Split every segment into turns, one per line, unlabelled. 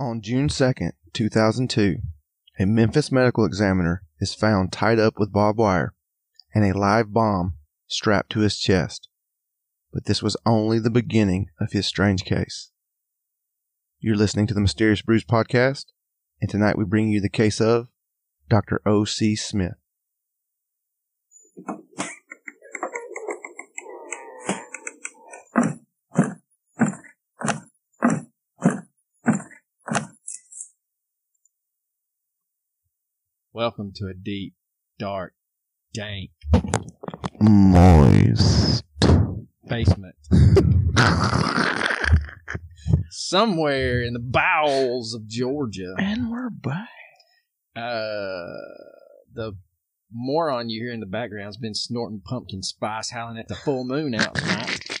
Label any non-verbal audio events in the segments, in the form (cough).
On June 2nd, 2002, a Memphis medical examiner is found tied up with barbed wire and a live bomb strapped to his chest. But this was only the beginning of his strange case. You're listening to the Mysterious Brews podcast, and tonight we bring you the case of Dr. O.C. Smith.
Welcome to a deep, dark, dank
Moist.
basement. Somewhere in the bowels of Georgia.
And we're back.
Uh, the moron you hear in the background has been snorting pumpkin spice, howling at the full moon out tonight.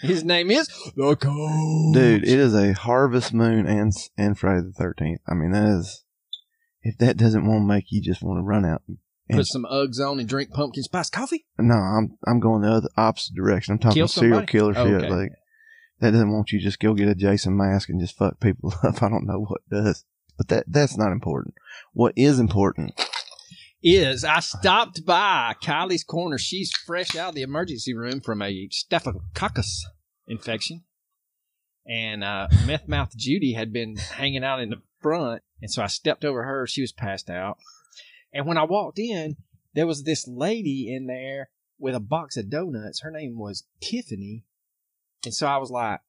His name is the Coach.
Dude, it is a harvest moon and and Friday the 13th. I mean, that is. If that doesn't want to make you just want to run out.
and Put some Uggs on and drink pumpkin spice coffee.
No, I'm I'm going the other opposite direction. I'm talking
Kill
serial
somebody?
killer shit.
Okay.
Like that doesn't want you to just go get a Jason mask and just fuck people (laughs) up. I don't know what does, but that that's not important. What is important?
is I stopped by Kylie's Corner. She's fresh out of the emergency room from a staphylococcus infection. And uh, meth mouth Judy had been hanging out in the front. And so I stepped over her. She was passed out. And when I walked in, there was this lady in there with a box of donuts. Her name was Tiffany. And so I was like,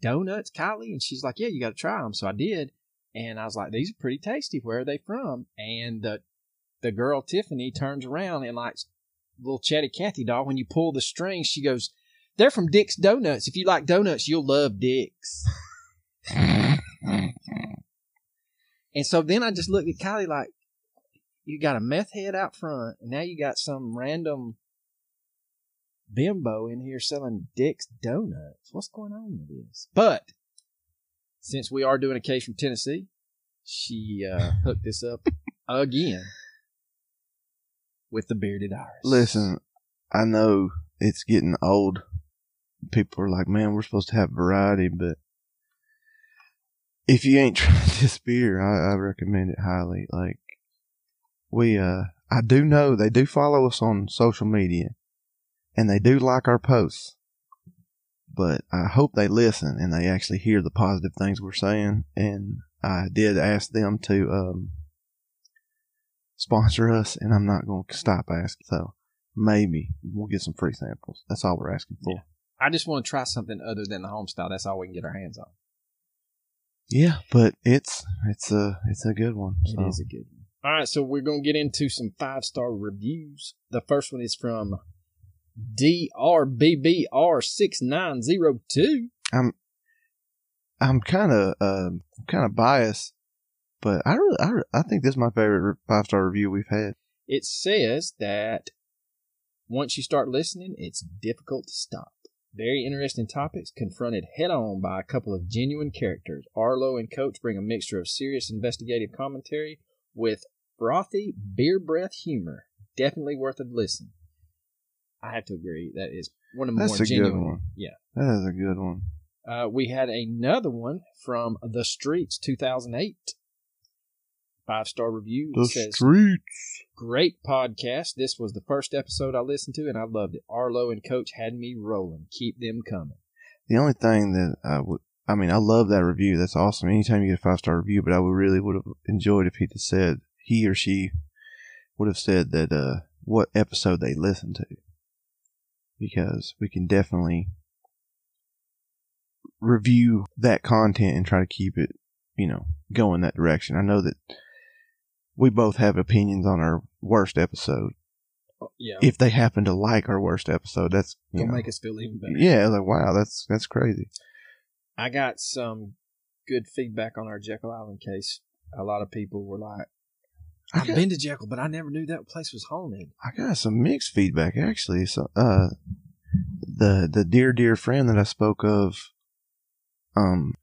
Donuts, Kylie? And she's like, Yeah, you got to try them. So I did. And I was like, These are pretty tasty. Where are they from? And the the girl Tiffany turns around and like little chatty Cathy doll, when you pull the string, she goes, They're from Dick's Donuts. If you like donuts, you'll love Dick's. (laughs) And so then I just looked at Kylie like, You got a meth head out front, and now you got some random bimbo in here selling Dick's Donuts. What's going on with this? But since we are doing a case from Tennessee, she uh, (laughs) hooked this up again with the bearded iris.
Listen, I know it's getting old. People are like, man, we're supposed to have variety, but if you ain't (laughs) tried this beer, I, I recommend it highly. Like, we, uh, I do know they do follow us on social media and they do like our posts, but I hope they listen and they actually hear the positive things we're saying. And I did ask them to, um, sponsor us and I'm not going to stop asking. So maybe we'll get some free samples. That's all we're asking for.
Yeah. I just want to try something other than the home style. That's all we can get our hands on.
Yeah, but it's it's a it's a good one.
It is
so.
a good one. All right, so we're going to get into some five star reviews. The first one is from DRBBR6902.
I'm I'm kind of um kind of biased, but I really I, re- I think this is my favorite five star review we've had.
It says that once you start listening, it's difficult to stop. Very interesting topics confronted head on by a couple of genuine characters. Arlo and Coach bring a mixture of serious investigative commentary with frothy beer breath humor. Definitely worth a listen. I have to agree. That is one of the
That's
more
a good
genuine.
one.
Yeah.
That is a good one.
Uh, we had another one from The Streets 2008. Five star review.
The
says,
streets.
Great podcast. This was the first episode I listened to, and I loved it. Arlo and Coach had me rolling. Keep them coming.
The only thing that I would I mean I love that review. That's awesome. Anytime you get a five star review, but I would really would have enjoyed if he just said he or she would have said that uh what episode they listened to because we can definitely review that content and try to keep it, you know, going that direction. I know that we both have opinions on our worst episode.
Yeah.
If they happen to like our worst episode, that's
Gonna
know,
make us feel even better.
yeah, like wow, that's that's crazy.
I got some good feedback on our Jekyll Island case. A lot of people were like, I've
got,
been to Jekyll, but I never knew that place was haunted.
I got some mixed feedback actually. So, uh, the the dear dear friend that I spoke of, um,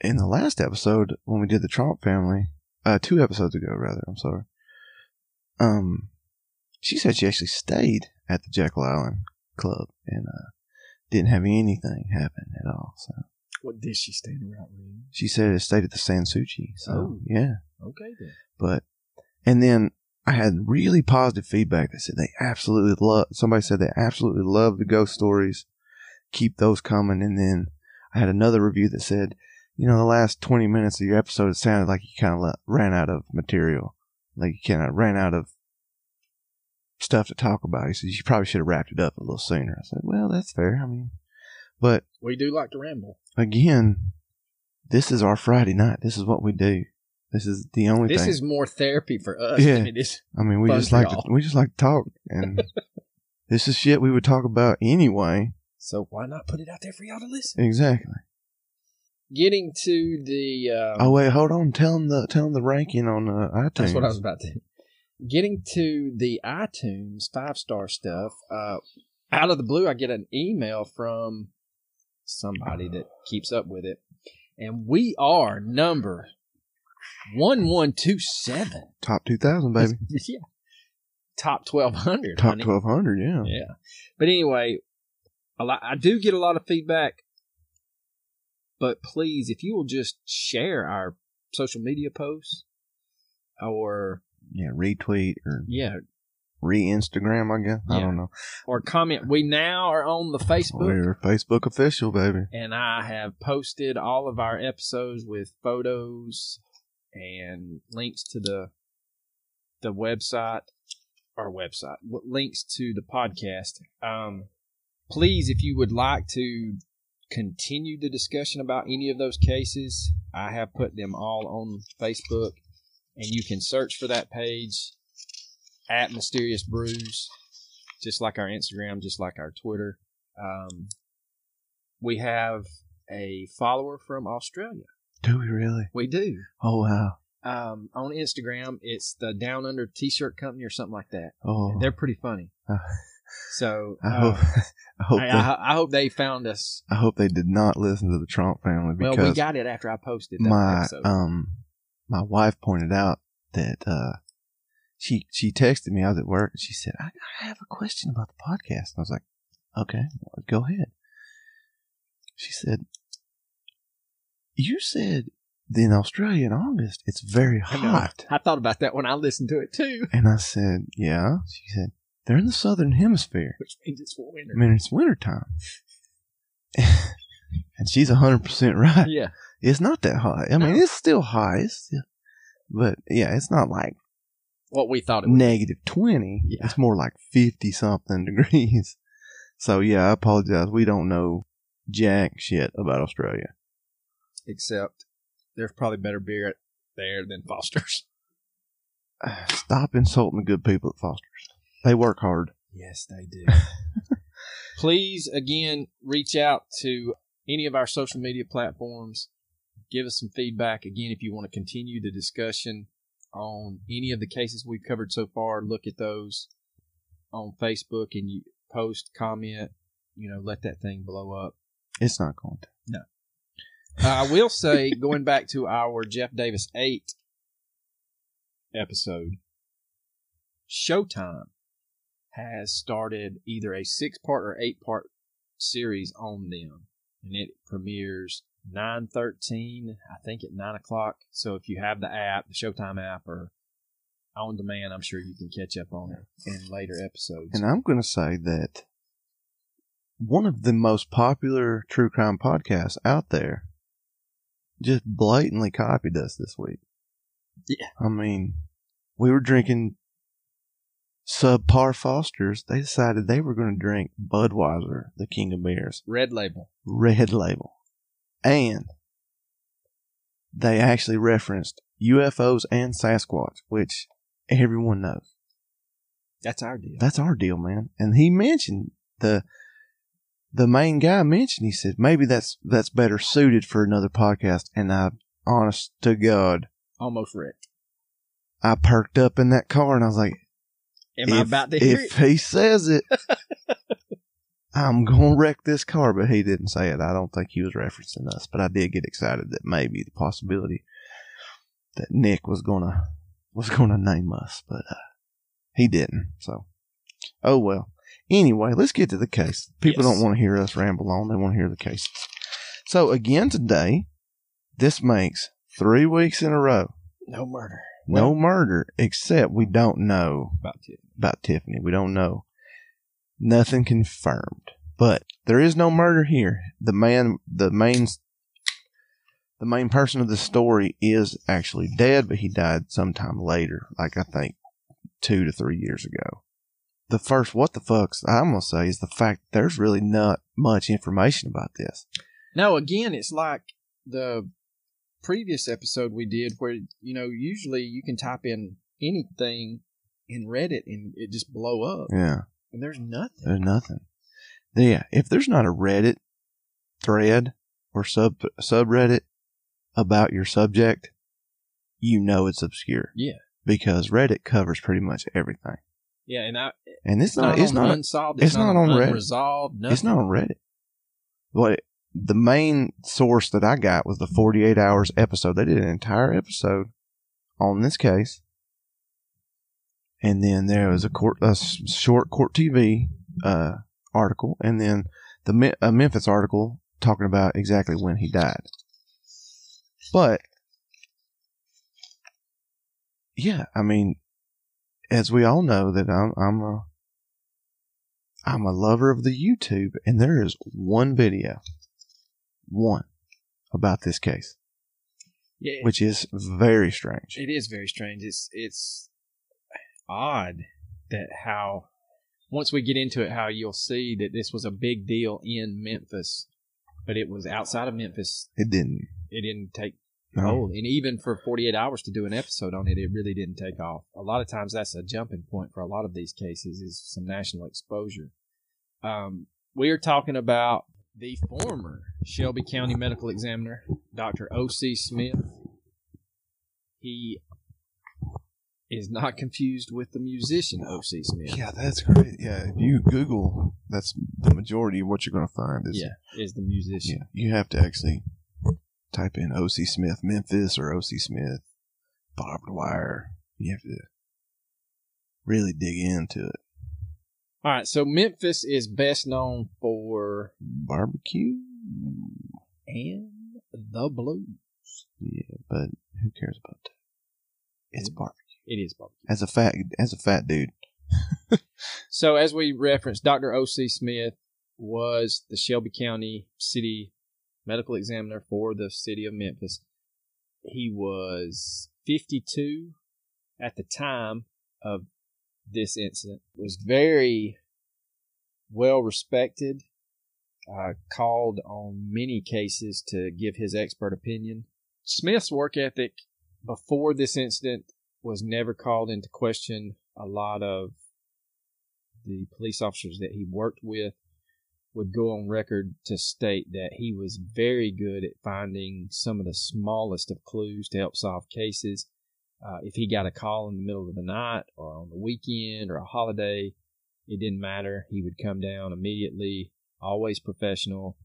in the last episode when we did the Trump family, uh, two episodes ago rather. I'm sorry. Um, she said she actually stayed at the Jekyll Island Club and uh, didn't have anything happen at all. So
What did she stand around with?
She said it stayed at the Sans Souci. So
Oh.
yeah,
Okay then.
but and then I had really positive feedback. They said they absolutely love. Somebody said they absolutely love the ghost stories. Keep those coming. And then I had another review that said, you know, the last twenty minutes of your episode, it sounded like you kind of ran out of material, like you kind of ran out of stuff to talk about. He said you probably should have wrapped it up a little sooner. I said, well, that's fair. I mean, but
We do like to ramble.
again, this is our Friday night. This is what we do. This is the only
This
thing.
is more therapy for us
Yeah.
than it is.
I mean, we just like to, we just like to talk, and (laughs) this is shit we would talk about anyway.
So why not put it out there for y'all to listen?
Exactly.
Getting to the um,
Oh wait, hold on. Tell them the tell them the ranking on uh, iTunes.
That's what I was about to. Getting to the iTunes five star stuff. Uh, out of the blue, I get an email from somebody that keeps up with it, and we are number one one two seven.
Top two thousand, baby. (laughs)
yeah, top twelve hundred.
Top twelve hundred. Yeah.
Yeah, but anyway, a lot, I do get a lot of feedback. But please, if you will just share our social media posts, or
Yeah. Retweet or
yeah,
re Instagram. I guess. I don't know.
or comment. We now are on the Facebook,
We're Facebook official, baby.
and I have posted all of our episodes with photos and links to the the website, our website, links to the podcast. Um, please, if you would like to continue the discussion about any of those cases, I have put them all on Facebook, and you can search for that page at Mysterious Brews, just like our Instagram, just like our Twitter. Um, we have a follower from Australia.
Do we really?
We do.
Oh wow.
Um, on Instagram, it's the Down Under T-shirt Company or something like that.
Oh.
They're pretty funny. So
I
uh,
hope. (laughs) I hope.
I,
they,
I, I hope they found us.
I hope they did not listen to the Trump family
Well, we got it after I posted that
my
episode.
um my wife pointed out that uh she she texted me I was at work and she said I, I have a question about the podcast and I was like okay well, go ahead she said you said in Australia in August it's very hot
I thought about that when I listened to it too,
and I said yeah she said they're in the southern hemisphere
which means it's winter.
I mean it's wintertime (laughs) and she's hundred percent right
yeah,
it's not that hot. I mean,
No.
it's still high, it's still, but yeah, it's not like
what we thought it was.
negative twenty.
Yeah.
It's more like fifty something (laughs) degrees. So yeah, I apologize. We don't know jack shit about Australia.
Except there's probably better beer there than Foster's. (sighs)
Stop insulting the good people at Foster's. They work hard.
Yes, they do. (laughs) Please, again, reach out to any of our social media platforms. Give us some feedback. Again, if you want to continue the discussion on any of the cases we've covered so far, look at those on Facebook and you post, comment, you know, let that thing blow up.
It's not going to.
Uh, I will say, (laughs) going back to our Jeff Davis 8 episode, Showtime has started either a six part or eight part series on them. And it premieres 9.13, I think at 9 o'clock. So if you have the app, the Showtime app, or on demand, I'm sure you can catch up on it in later episodes.
And I'm going to say that one of the most popular true crime podcasts out there just blatantly copied us this week.
Yeah.
I mean, we were drinking subpar Fosters. They decided they were going to drink Budweiser, the king of beers,
Red Label.
red label. And they actually referenced UFOs and Sasquatch, which everyone knows.
That's our deal.
That's our deal, man. And he mentioned the the main guy mentioned he said maybe that's that's better suited for another podcast. And I, honest to God,
Almost wrecked.
I perked up in that car and I was like,
Am I
if,
about to hear
if
it?
he says it, (laughs) I'm gonna wreck this car. But he didn't say it. I don't think he was referencing us. But I did get excited that maybe the possibility that Nick was gonna was gonna name us, but uh, he didn't. So, oh well. Anyway, let's get to the case. People
Yes.
don't want to hear us ramble on; they want to hear the cases. So again today, this makes three weeks in a row.
No murder.
No murder, except we don't know
About to.
About Tiffany. We don't know. Nothing confirmed. But there is no murder here. The man, the main, the main person of the story is actually dead, but he died sometime later, like I think two to three years ago. The first what the fucks I'm gonna say is the fact there's really not much information about this.
No, again, it's like the previous episode we did where, you know, usually you can type in anything in Reddit and it just blow up.
Yeah,
And there's nothing.
there's nothing. Yeah, if there's not a Reddit thread or sub subreddit about your subject, you know it's obscure.
Yeah.
because Reddit covers pretty much everything.
Yeah, and I,
And it's,
it's
not,
not,
it's not
unsolved.
it's not on Reddit.
unresolved. Nothing.
it's not on Reddit. But the main source that I got was the 48 hours episode. They did an entire episode on this case. And then there was a court a short court TV uh, article and then the Me- a Memphis article talking about exactly when he died. But yeah, I mean, as we all know that I'm I'm a I'm a lover of the YouTube, and there is one video, one about this case,
Yeah,
which is very strange.
it is very strange. It's it's odd that how once we get into it, how you'll see that this was a big deal in Memphis, but it was outside of Memphis.
It didn't.
It didn't take
No.
hold, and even for 48 hours to do an episode on it, it really didn't take off. A lot of times, that's a jumping point for a lot of these cases is some national exposure. Um, we are talking about the former Shelby County Medical Examiner, Dr. O.C. Smith. He is not confused with the musician O.C. Smith.
Yeah, that's great. Yeah, if you Google, that's the majority of what you're going to find. Is,
Yeah, is the musician.
yeah, you have to actually type in O.C. Smith Memphis or O.C. Smith barbed wire. You have to really dig into it.
All right, so Memphis is best known for
Barbecue.
and the blues.
Yeah, but who cares about that? It's barbecue.
It is barbecue.
As a fat, as a fat dude. (laughs)
So, as we referenced, Dr. O.C. Smith was the Shelby County City Medical Examiner for the city of Memphis. He was 52 at the time of this incident. Was very well respected. Uh, called on many cases to give his expert opinion. Smith's work ethic before this incident was never called into question. A lot of the police officers that he worked with would go on record to state that he was very good at finding some of the smallest of clues to help solve cases. Uh, if he got a call in the middle of the night or on the weekend or a holiday, it didn't matter. He would come down immediately, always professional.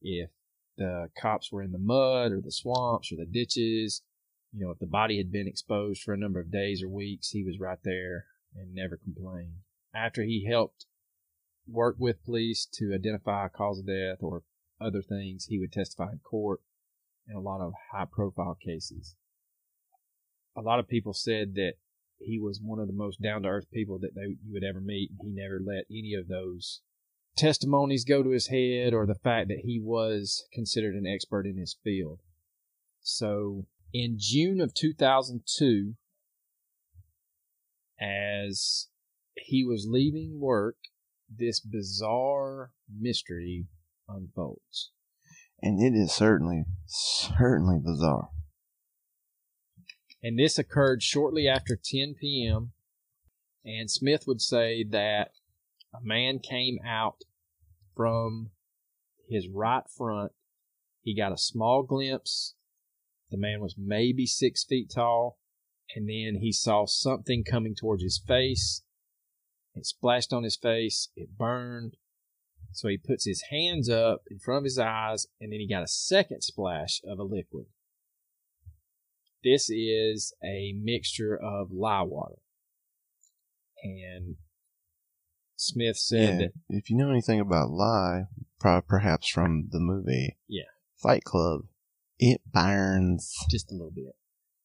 If the cops were in the mud or the swamps or the ditches, you know, if the body had been exposed for a number of days or weeks, he was right there and never complained. After he helped work with police to identify a cause of death or other things, he would testify in court in a lot of high profile cases. A lot of people said that he was one of the most down to earth people that they, you would ever meet. He never let any of those testimonies go to his head or the fact that he was considered an expert in his field. So in June of 2002, as he was leaving work, this bizarre mystery unfolds.
And it is certainly, certainly bizarre.
And this occurred shortly after 10 p.m. And Smith would say that a man came out from his right front. He got a small glimpse. The man was maybe six feet tall. And then he saw something coming towards his face. It splashed on his face. It burned. So he puts his hands up in front of his eyes, and then he got a second splash of a liquid. This is a mixture of lye water. And Smith said
Yeah,
that
if you know anything about lie, pro- perhaps from the movie,
Yeah.
Fight Club, it burns.
Just a little bit.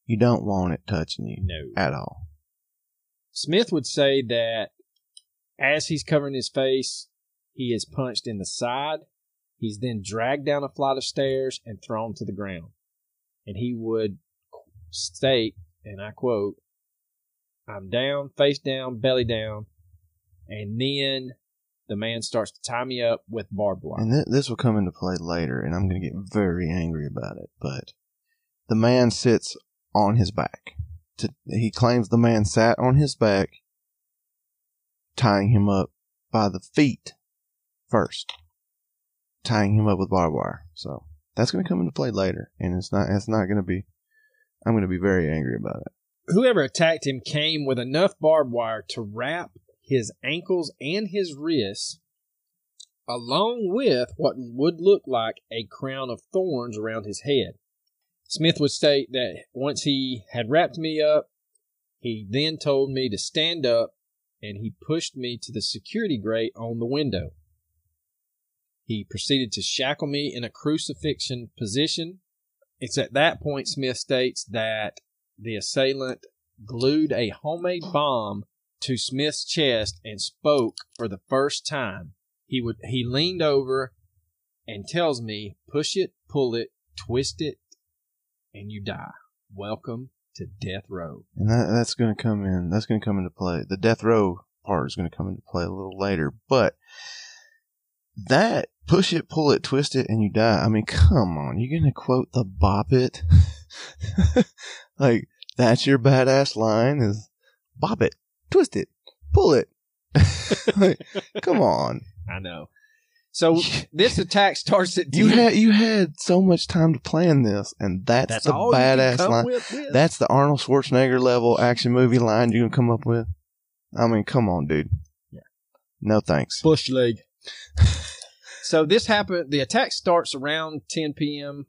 You don't want it touching you
No.
at all.
Smith would say that as he's covering his face, he is punched in the side. He's then dragged down a flight of stairs and thrown to the ground. And he would state, and I quote, I'm down, face down, belly down. And then the man starts to tie me up with barbed wire.
And th- this will come into play later, and I'm going to get very angry about it. But the man sits on his back. To, he claims the man sat on his back, tying him up by the feet first, tying him up with barbed wire. So that's going to come into play later, and it's not. It's not going to be. I'm going to be very angry about it.
Whoever attacked him came with enough barbed wire to wrap his ankles and his wrists, along with what would look like a crown of thorns around his head. Smith would state that once he had wrapped me up, he then told me to stand up and he pushed me to the security grate on the window. He proceeded to shackle me in a crucifixion position. It's at that point, Smith states, that the assailant glued a homemade bomb to Smith's chest and spoke for the first time. He would he leaned over and tells me, "Push it, pull it, twist it, and you die. Welcome to death row."
And that, that's going to come in. That's going to come into play. The death row part is going to come into play a little later. But that push it, pull it, twist it, and you die. I mean, come on. You're going to quote the bop it? (laughs) like, that's your badass line is bop it, twist it, pull it. (laughs) like, come on.
I know. So (laughs) this attack starts at
You had you had so much time to plan this, and that's,
That's
the badass line.
with, with.
That's the Arnold Schwarzenegger level action movie line you can come up with. I mean, come on, dude.
Yeah.
No thanks.
bush leg. so this happened. The attack starts around 10 p.m.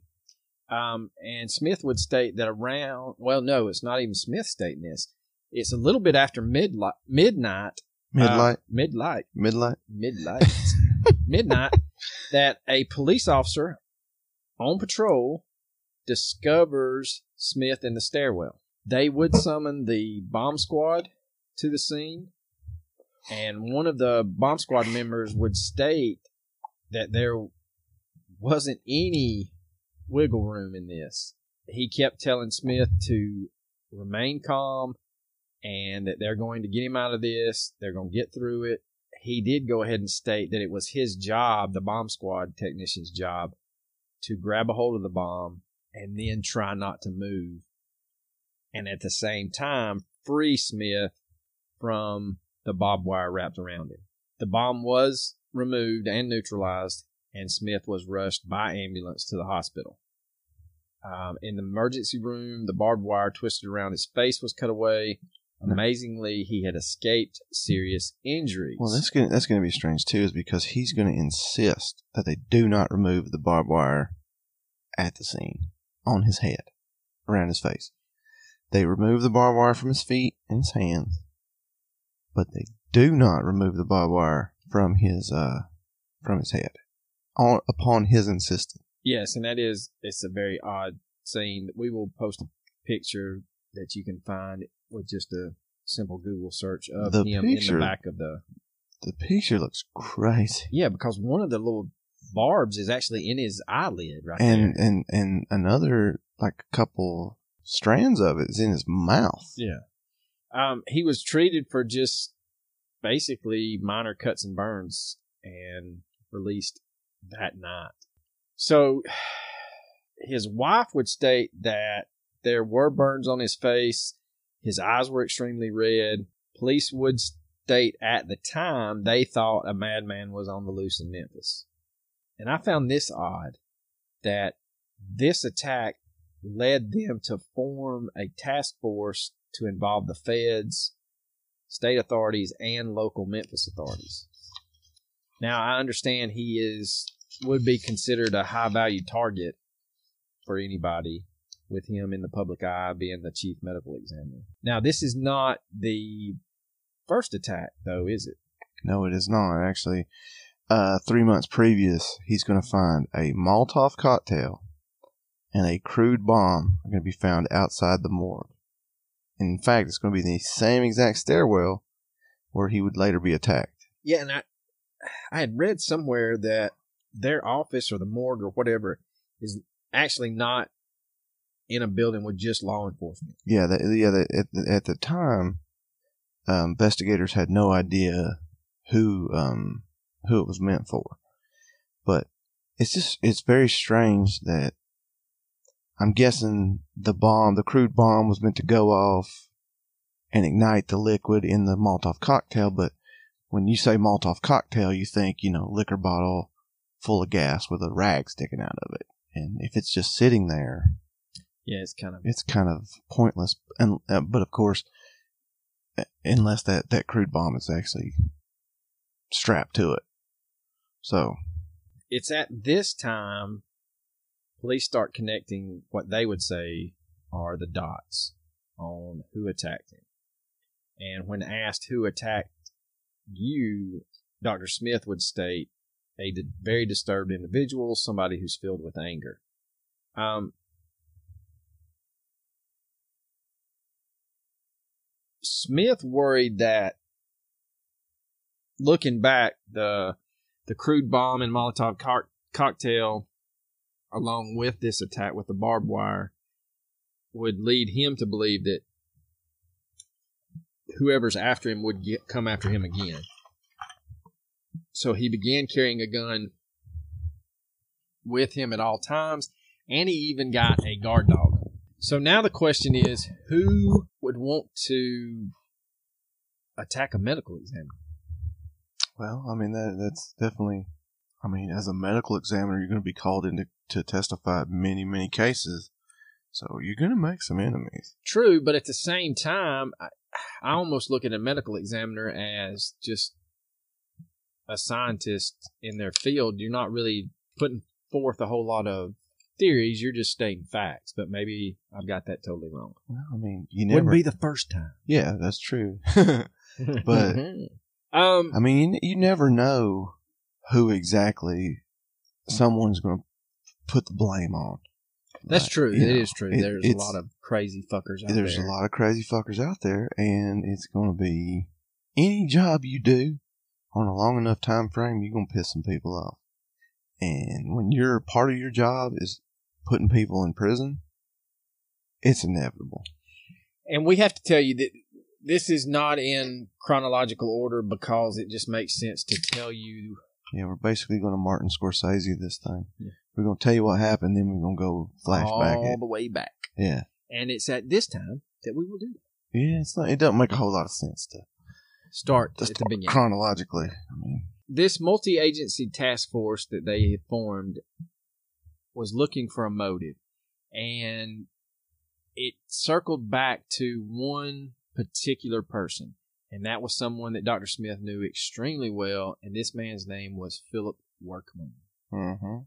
Um, and Smith would state that around. Well, no, it's not even Smith stating this. It's a little bit after midlight, midnight,
Midlight,
uh, midlight,
midlight.
midlight, (laughs) midnight, that a police officer on patrol discovers Smith in the stairwell. They would summon the bomb squad to the scene, and one of the bomb squad members would state that there wasn't any wiggle room in this. He kept telling Smith to remain calm and that they're going to get him out of this. They're going to get through it. He did go ahead and state that it was his job, the bomb squad technician's job, to grab a hold of the bomb and then try not to move. And at the same time, free Smith from the barbed wire wrapped around him. The bomb was removed and neutralized, and Smith was rushed by ambulance to the hospital. Um, in the emergency room, the barbed wire twisted around his face was cut away. Amazingly, he had escaped serious injuries.
Well, that's gonna that's gonna be strange too, is because he's gonna insist that they do not remove the barbed wire at the scene on his head, around his face. They remove the barbed wire from his feet and his hands, but they do not remove the barbed wire from his uh from his head, on upon his insistence.
Yes, and that is it's a very odd scene. We will post a picture that you can find with just a simple Google search of
The
him in the back of the
The picture looks crazy,
yeah, because one of the little barbs is actually in his eyelid right
and
there.
and and another like a couple strands of it is in his mouth.
Yeah, um, he was treated for just basically minor cuts and burns and released that night. So (sighs) his wife would state that there were burns on his face. His eyes were extremely red. Police would state at the time they thought a madman was on the loose in Memphis. And I found this odd that this attack led them to form a task force to involve the feds, state authorities, and local Memphis authorities. Now, I understand he is would be considered a high value target for anybody with him in the public eye being the chief medical examiner. Now, this is not the first attack, though, is it?
No, it is not actually. uh, three months previous, he's going to find a Molotov cocktail and a crude bomb are going to be found outside the morgue. In fact, it's going to be the same exact stairwell where he would later be attacked.
Yeah, and I I had read somewhere that their office or the morgue or whatever is actually not in a building with just law enforcement.
Yeah, yeah. At, the- at the time, um, investigators had no idea who um, who it was meant for, but it's just it's very strange that I'm guessing the bomb, the crude bomb, was meant to go off and ignite the liquid in the Molotov cocktail. But when you say Molotov cocktail, you think you know liquor bottle full of gas with a rag sticking out of it, and if it's just sitting there,
Yeah, it's kind of
it's kind of pointless. And uh, but of course, unless that that crude bomb is actually strapped to it. So
it's at this time police start connecting what they would say are the dots on who attacked him. And when asked who attacked you, Dr. Smith would state a very disturbed individual, somebody who's filled with anger. Um, Smith worried that looking back, the the crude bomb and Molotov cock- cocktail, along with this attack with the barbed wire, would lead him to believe that whoever's after him would get, come after him again. So he began carrying a gun with him at all times, and he even got a guard dog. So now the question is who would want to attack a medical examiner?
well, I mean that that's definitely. I mean, as a medical examiner, you're going to be called in to, to testify many many cases, so you're going to make some enemies.
True, but at the same time, I, I almost look at a medical examiner as just a scientist in their field. You're not really putting forth a whole lot of theories. You're just stating facts. But maybe I've got that totally wrong.
Well, I mean, you never.
Wouldn't be the first time.
yeah, that's true. (laughs) (laughs) But-
um,
I mean, you, you never know who exactly someone's going to put the blame on.
that's
Like,
true.
you
It
know,
is true.
it-
There's a lot of crazy fuckers out
There's
there.
a lot of crazy fuckers out there, and it's going to be any job you do on a long enough time frame, you're going to piss some people off. And when your part of your job is putting people in prison, it's inevitable.
And we have to tell you that this is not in chronological order because it just makes sense to tell you
Yeah, we're basically going to Martin Scorsese this thing.
Yeah.
We're going to tell you what happened, then we're going to go flashback
all
it.
the way back.
Yeah.
And it's at this time that we will do that.
Yeah, it's not. It doesn't make a whole lot of sense to
Start the beginning.
chronologically. I mean,
this multi-agency task force that they formed was looking for a motive, and it circled back to one particular person, and that was someone that Dr. Smith knew extremely well, and this man's name was Philip Workman.
hmm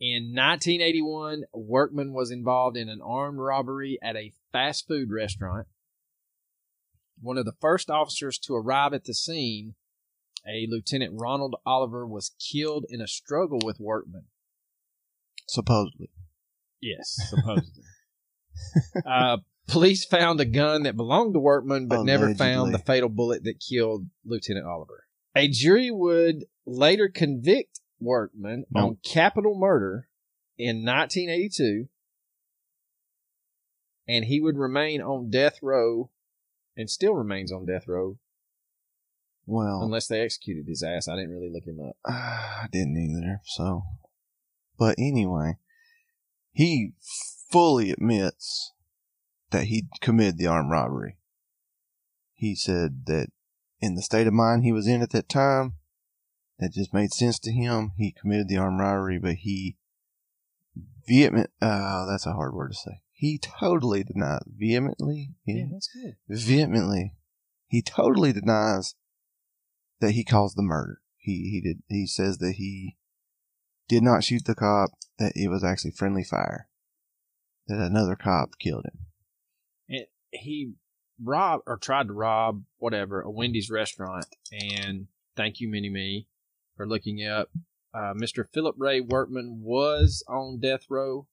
In 1981, Workman was involved in an armed robbery at a fast food restaurant. One of the first officers to arrive at the scene, a Lieutenant Ronald Oliver, was killed in a struggle with Workman.
Supposedly.
Yes, supposedly. (laughs) uh, police found a gun that belonged to Workman, but never found the fatal bullet that killed Lieutenant Oliver. A jury would later convict Workman
Oh.
on capital murder in 1982, and he would remain on death row and still remains on death row
Well,
unless they executed his ass. I didn't really look him up. (sighs)
I didn't either. So, but anyway, he fully admits that he committed the armed robbery. He said that in the state of mind he was in at that time, that just made sense to him. He committed the armed robbery, but he vehement. Uh, that's a hard word to say. He totally denies vehemently.
Yeah, that's good.
vehemently. He totally denies that he caused the murder. He he did. He says that he did not shoot the cop. That it was actually friendly fire. That another cop killed him.
and he robbed or tried to rob whatever a Wendy's restaurant and thank you Mini Me for looking up. Uh, Mr. Philip Ray Workman was on death row,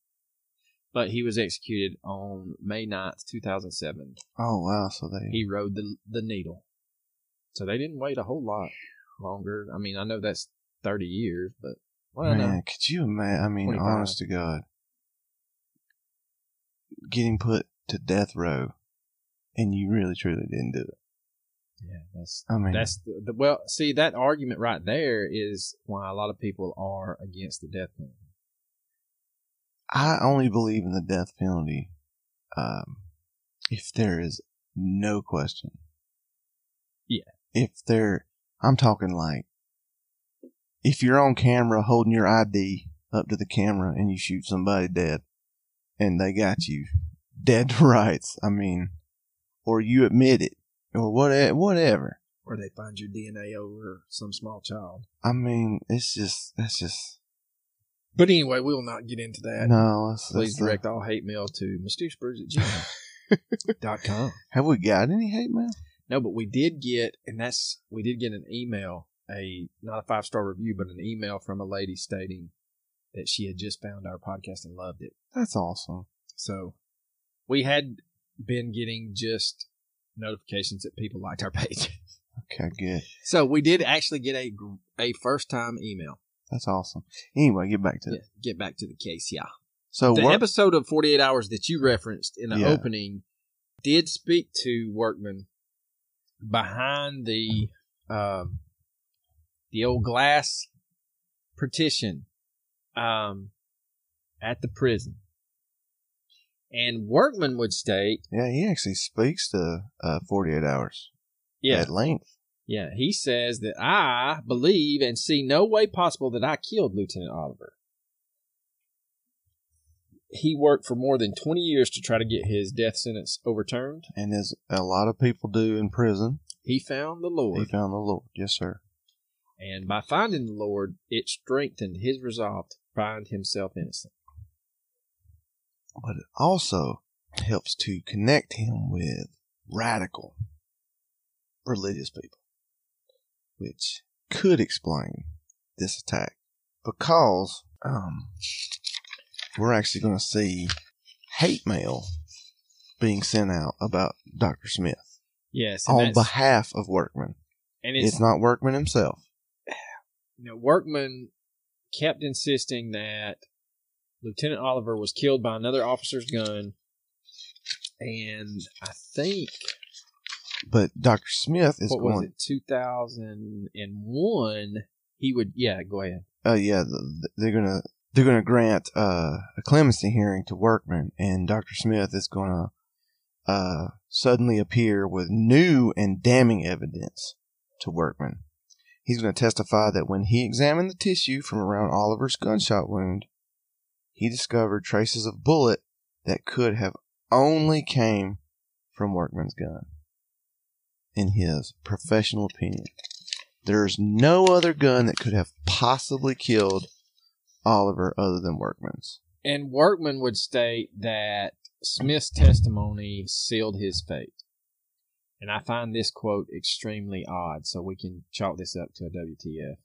but he was executed on May 9th, 2007.
Oh wow, so they
He rode the the needle. So they didn't wait a whole lot longer. I mean, I know that's 30 years, but well,
man,
no.
could you imagine? I mean,
25.
honest to God, getting put to death row, and you really truly didn't do it.
Yeah, that's
I mean,
that's the, the well. See, that argument right there is why a lot of people are against the death penalty.
I only believe in the death penalty um, if there is no question.
Yeah.
If there, I'm talking like, if you're on camera holding your ID up to the camera and you shoot somebody dead and they got you (laughs) dead to rights, I mean, or you admit it or whatever, whatever.
Or they find your DNA over some small child.
I mean, it's just, that's just,
But anyway, we will not get into that.
no, that's,
Please
that's the-
direct all hate mail to mysteriousbrews at gmail.com. (laughs) com.
have we got any hate mail?
No, but we did get, and that's, we did get an email, a, not a five star review, but an email from a lady stating that she had just found our podcast and loved it.
That's awesome.
So we had been getting just notifications that people liked our (laughs) page.
Okay, good.
So we did actually get a a first time email.
That's awesome. Anyway, get back to
Yeah,
it.
get back to the case, yeah.
So
the
what?
episode of 48 Hours that you referenced in the
Yeah.
opening did speak to Workman behind the um, the old glass partition um, at the prison. And Workman would state,
yeah, he actually speaks to uh, 48 hours
yeah,
at length.
yeah, he says that I believe and see no way possible that I killed Lieutenant Oliver. He worked for more than 20 years to try to get his death sentence overturned.
And as a lot of people do in prison,
He found the Lord.
he found the Lord. Yes, sir.
And by finding the Lord, it strengthened his resolve to find himself innocent.
But it also helps to connect him with radical religious people, which could explain this attack because um, we're actually going to see hate mail being sent out about Dr. Smith
Yes,
on behalf of Workman.
and it's,
It's not Workman himself.
You know, Workman kept insisting that Lieutenant Oliver was killed by another officer's gun, and I think
But Dr. Smith is
what was
going.
it, two thousand and one? He would, yeah, go ahead.
Oh yeah, they're gonna they're gonna grant uh, a clemency hearing to Workman, and Dr. Smith is gonna uh, suddenly appear with new and damning evidence to Workman. He's gonna testify that when he examined the tissue from around Oliver's gunshot wound, he discovered traces of bullet that could have only came from Workman's gun. In his professional opinion. There's no other gun that could have possibly killed Oliver other than Workman's.
And Workman would state that Smith's testimony sealed his fate. And I find this quote extremely odd, so we can chalk this up to a WTF.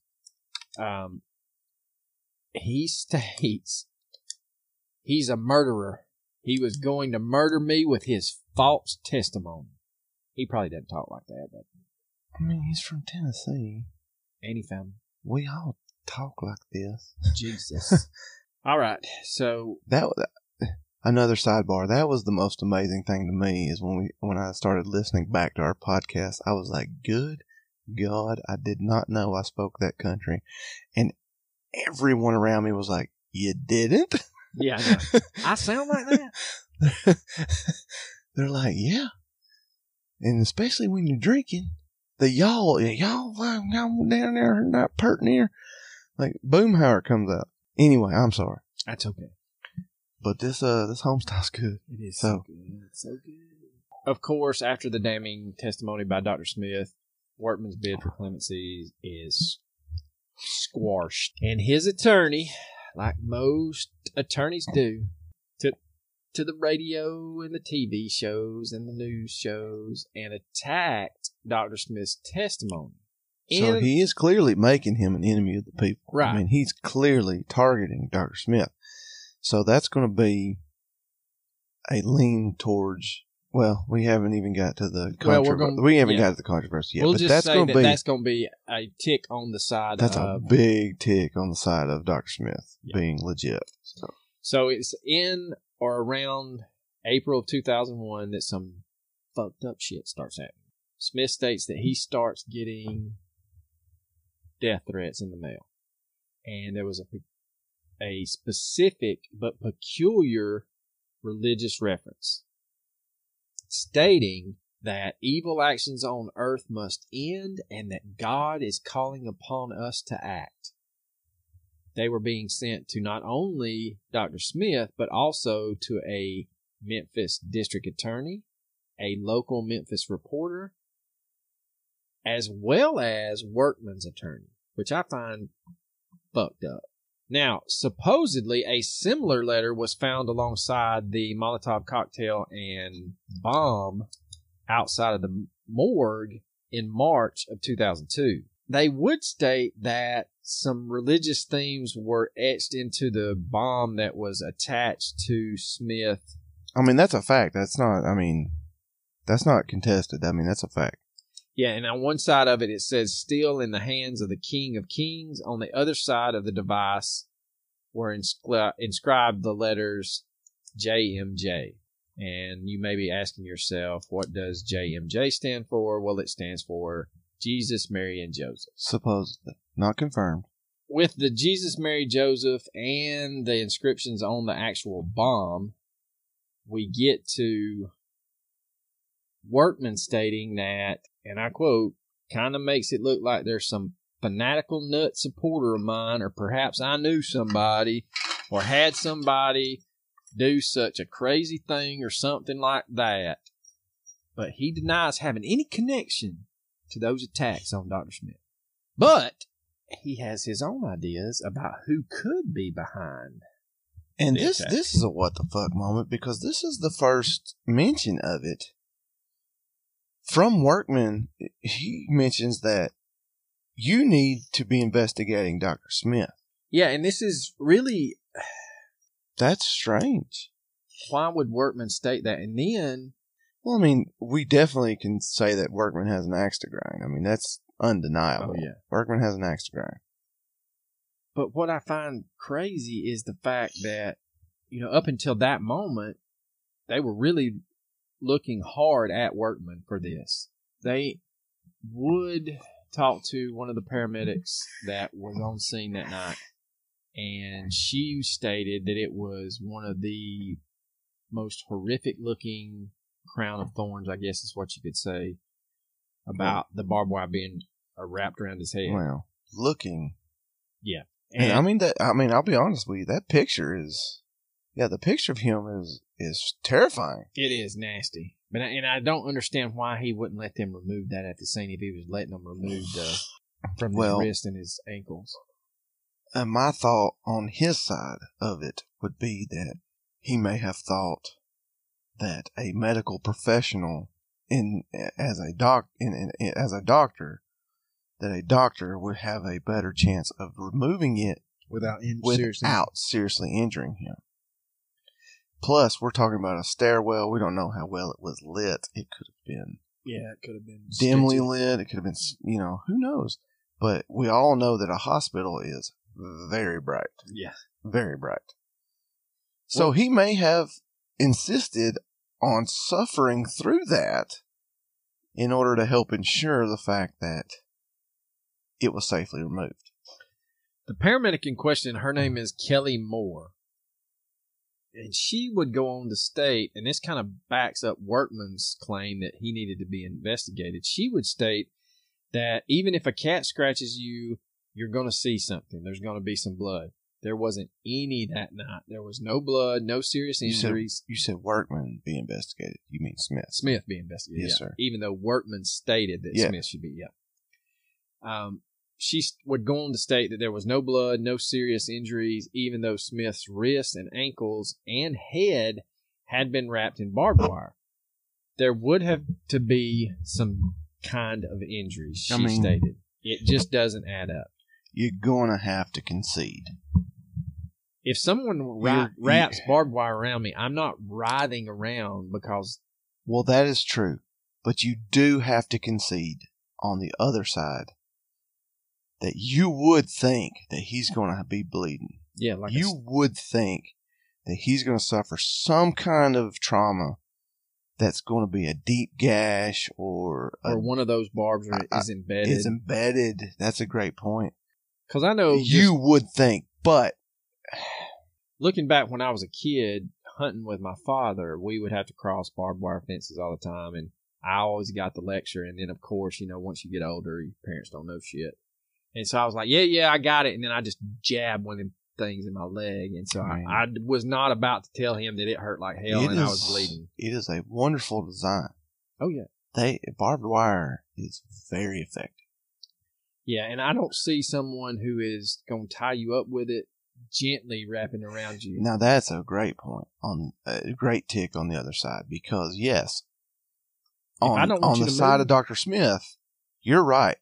Um, he states he's a murderer. He was going to murder me with his false testimony. He probably doesn't talk like that, but
I mean, he's from Tennessee.
he found
We all talk like this.
Jesus. (laughs) All right, so
That another sidebar. That was the most amazing thing to me is when we when I started listening back to our podcast. I was like, "Good God, I did not know I spoke that country," and everyone around me was like, "You didn't."
yeah, I, know. (laughs) I sound like that.
They're like, yeah. And especially when you're drinking, the y'all, y'all, y'all down there, not pert near. Like Boomhauer comes out. Anyway, I'm sorry,
That's okay.
But this uh this homestyle's good.
It is
So-
so, good. So good. Of course, after the damning testimony by Dr. Smith, Workman's bid for clemency is squashed. And his attorney, like most attorneys do, took to the radio and the TV shows and the news shows and attacked Dr. Smith's testimony.
So
In-
he is clearly making him an enemy of the people.
Right.
I mean, he's clearly targeting Dr. Smith. So that's going to be a lean towards. Well, we haven't even got to the
Well, we're gonna-
we haven't
yeah.
got to the controversy yet.
we'll
but
just
that's
say
going
that
to be
that's going to be a tick on the side
that's a big tick on the side of Dr. Smith
Yeah.
being legit. So
So it's in or around April of 2001 that some fucked up shit starts happening. Smith states that he starts getting death threats in the mail, and there was a a specific but peculiar religious reference stating that evil actions on earth must end and that God is calling upon us to act. They were being sent to not only Dr. Smith, but also to a Memphis district attorney, a local Memphis reporter, as well as Workman's attorney, which I find fucked up. Now, supposedly, a similar letter was found alongside the Molotov cocktail and bomb outside of the morgue in March of 2002. They would state that some religious themes were etched into the bomb that was attached to Smith.
I mean, that's a fact. That's not. I mean, that's not contested. I mean, that's a fact.
Yeah, and on one side of it, it says "Still in the hands of the King of Kings." On the other side of the device were inscri- inscribed the letters JMJ. And you may be asking yourself, what does JMJ stand for? Well, it stands for Jesus, Mary, and Joseph.
Supposedly, not confirmed.
with the Jesus, Mary, Joseph, and the inscriptions on the actual bomb, we get to Workman stating that, and I quote, kind of makes it look like there's some fanatical nut supporter of mine, or perhaps I knew somebody, or had somebody do such a crazy thing, or something like that. But he denies having any connection to those attacks on Dr. Smith. But he has his own ideas about who could be behind.
And this
attack.
this is a what the fuck moment because this is the first mention of it from Workman. He mentions that you need to be investigating Dr. Smith.
Yeah, and this is really
That's strange.
why would Workman state that? And then,
Well, I mean, we definitely can say that Workman has an axe to grind. I mean, that's undeniable.
oh yeah.
Workman has an axe to grind.
But what I find crazy is the fact that, you know, up until that moment, they were really looking hard at Workman for this. They would talk to one of the paramedics that was on scene that night, and she stated that it was one of the most horrific looking crown of thorns, I guess is what you could say, about the barbed wire being uh, wrapped around his head.
Wow, looking.
And,
And I mean that. I mean, I'll be honest with you. That picture is, yeah, the picture of him is is terrifying.
It is nasty, but I, and I don't understand why he wouldn't let them remove that at the scene if he was letting them remove the (sighs) from his
Well-
wrist and his ankles.
And my thought on his side of it would be that he may have thought that a medical professional in as a doc in, in as a doctor that a doctor would have a better chance of removing it
Without in,
without seriously injuring him. Plus, we're talking about a stairwell. We don't know how well it was lit. It could have been
yeah, it could have been
dimly lit. It could have been, you know, who knows. But we all know that a hospital is very bright
Yeah,
very bright. So
Well-
he may have insisted on suffering through that in order to help ensure the fact that it was safely removed.
the paramedic in question, her name is Kelly Moore, and she would go on to state, and this kind of backs up Workman's claim that he needed to be investigated. She would state that even if a cat scratches you, you're going to see something. There's going to be some blood. There wasn't any that night. There was no blood, no serious
You said-
injuries.
You said Workman be investigated. You mean Smith?
Smith be investigated.
Yes,
yeah.
sir.
Even though Workman stated that
Yeah.
Smith should be, yeah. Um, she would go on to state that there was no blood, no serious injuries, even though Smith's wrists and ankles and head had been wrapped in barbed wire. There would have to be some kind of injuries, she
I mean-
stated. It just doesn't add up.
You're gonna have to concede.
If someone ra- wraps barbed wire around me, I'm not writhing around because
Well, that is true, but you do have to concede on the other side that you would think that he's going to be bleeding.
yeah, like
you would think that he's going to suffer some kind of trauma that's going to be a deep gash or, a,
or one of those barbs
I-
is embedded.
is embedded. That's a great point.
Because I know just
You would think, but (sighs)
looking back when I was a kid hunting with my father, we would have to cross barbed wire fences all the time, and I always got the lecture. And then, of course, you know, once you get older, your parents don't know shit. And so I was like, "Yeah, yeah, I got it." And then I just jabbed one of them things in my leg, and so I, I was not about to tell him that it hurt like hell,
it
and I was bleeding.
It is a wonderful design.
Oh yeah,
They barbed wire is very effective.
yeah. And I don't see someone who is going to tie you up with it gently wrapping around you.
Now that's a great point on a great tick on the other side because yes, on, on the side
move-
of Doctor Smith, you're right.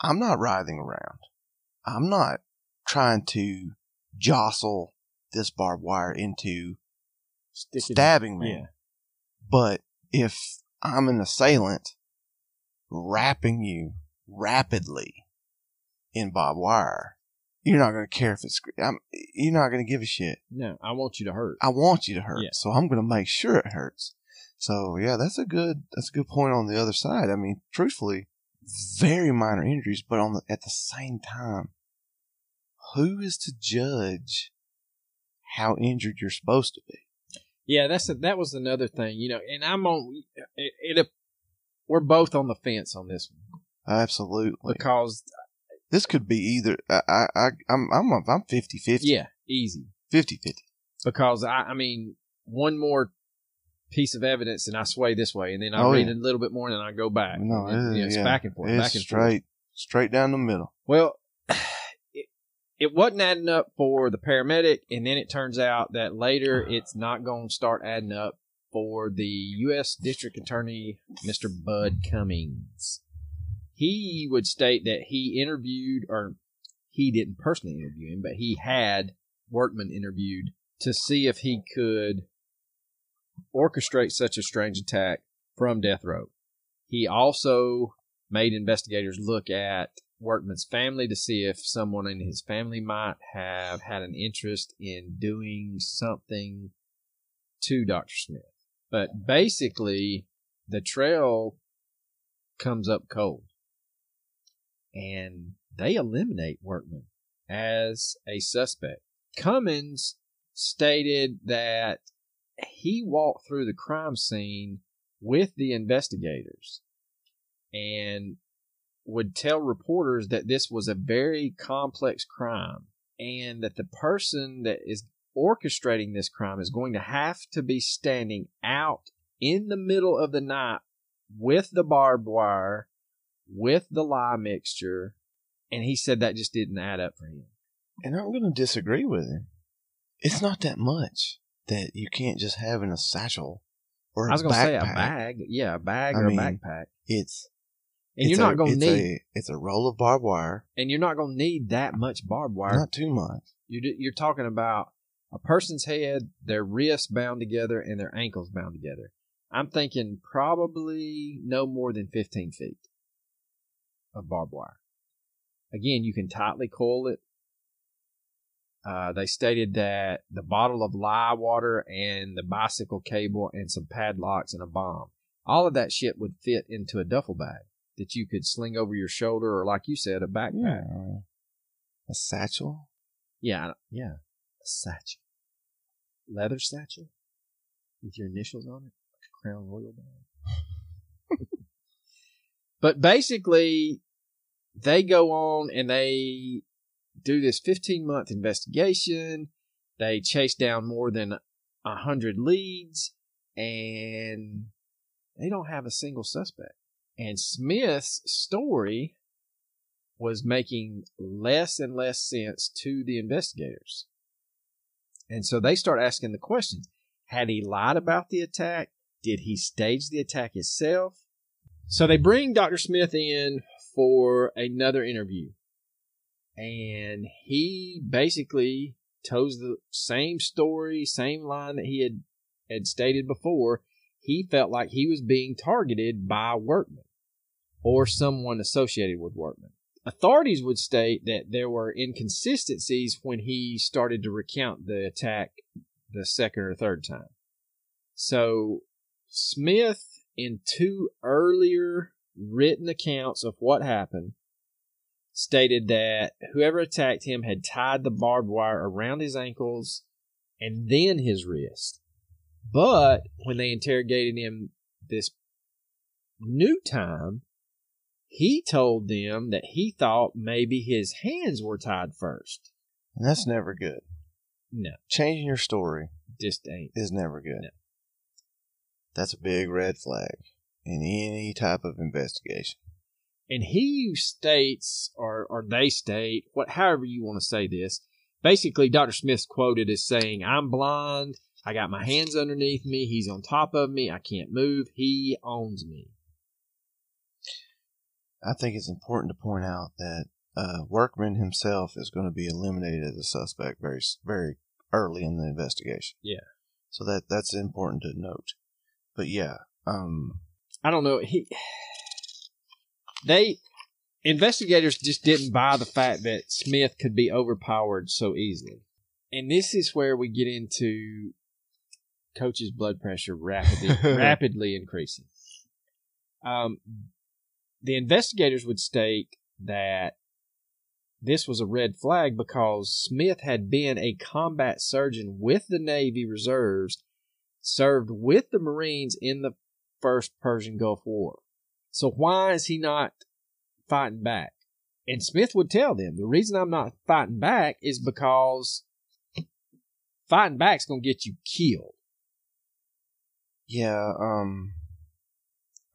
I'm not writhing around. I'm not trying to jostle this barbed wire into
Stick it-
stabbing me.
Yeah.
But if I'm an assailant wrapping you rapidly in barbed wire, you're not going to care if it's. I'm, you're not going to give a shit.
No, I want you to hurt.
I want you to hurt,
Yeah.
so I'm going to make sure it hurts. So yeah, that's a good that's a good point on the other side. I mean, truthfully, very minor injuries, but on the, at the same time, who is to judge how injured you're supposed to be?
Yeah, that's a, that was another thing, you know. And I'm on. It, it, we're both on the fence on this one
Absolutely,
because uh,
this could be either. I I I- I'm I'm I'm 50 50
yeah, easy.
50 50.
Because I, I mean, one more piece of evidence and I sway this way, and then I
Oh,
read
yeah.
a little bit more, and then I go back.
No, it
you know, it's
yeah.
back and forth,
It's
back and forth.
straight straight down the middle.
Well, (sighs) it, it wasn't adding up for the paramedic, and then it turns out that later (sighs) it's not going to start adding up for the U.S. District Attorney, Mr. Bud Cummins. He would state that he interviewed, or he didn't personally interview him, but he had Workman interviewed to see if he could orchestrate such a strange attack from death row. He also made investigators look at Workman's family to see if someone in his family might have had an interest in doing something to Dr. Smith. But basically, the trail comes up cold. And they eliminate Workman as a suspect. Cummins stated that he walked through the crime scene with the investigators and would tell reporters that this was a very complex crime and that the person that is orchestrating this crime is going to have to be standing out in the middle of the night with the barbed wire, with the lye mixture, and he said that just didn't add up for him.
And I'm going to disagree with him. It's not that much that you can't just have in a satchel or a
I was going to say a bag, yeah, a bag
I
or
mean,
a backpack,
It's
and you're not
a-
going to
it's
need,
a, it's a roll of barbed wire,
and you're not going to need that much barbed wire
not too much.
You're, you're talking about a person's head, their wrists bound together, and their ankles bound together. I'm thinking probably no more than 15 feet of barbed wire. Again, you can tightly coil it. Uh, they stated that the bottle of lye water and the bicycle cable and some padlocks and a bomb, all of that shit would fit into a duffel bag that you could sling over your shoulder or, like you said, a backpack.
Yeah, a satchel.
Yeah, yeah. A satchel. Leather satchel with your initials on it. Like a Crown Royal bag. (laughs) but basically, they go on and they do this 15 month investigation. They chase down more than a hundred leads and they don't have a single suspect. And Smith's story was making less and less sense to the investigators. And so they start asking the questions. Had he lied about the attack? Did he stage the attack himself? So they bring Dr. Smith in for another interview. And he basically tells the same story, same line that he had, had stated before. He felt like he was being targeted by Workman or someone associated with Workman. Authorities would state that there were inconsistencies when he started to recount the attack the second or third time. So Smith, in two earlier written accounts of what happened, stated that whoever attacked him had tied the barbed wire around his ankles and then his wrist. But when they interrogated him this new time, he told them that he thought maybe his hands were tied first.
And that's never good.
No,
Changing your story
just ain't.
is never good.
No.
That's a big red flag in any type of investigation.
And he states or or they state what however you want to say this. Basically dr smith's quoted as saying i'm blind. I got my hands underneath me. He's on top of me. I can't move. He owns me.
I think it's important to point out that uh, Workman himself is going to be eliminated as a suspect very, very early in the investigation.
Yeah.
So that that's important to note. But yeah, um,
i don't know. He they investigators just didn't buy the fact that smith could be overpowered so easily and this is where we get into coach's blood pressure rapidly (laughs) rapidly increasing um, the investigators would state that this was a red flag because Smith had been a combat surgeon with the Navy Reserves, served with the Marines in the first Persian Gulf War. So why is he not fighting back? And Smith would tell them the reason I'm not fighting back is because fighting back's gonna get you killed.
yeah, um,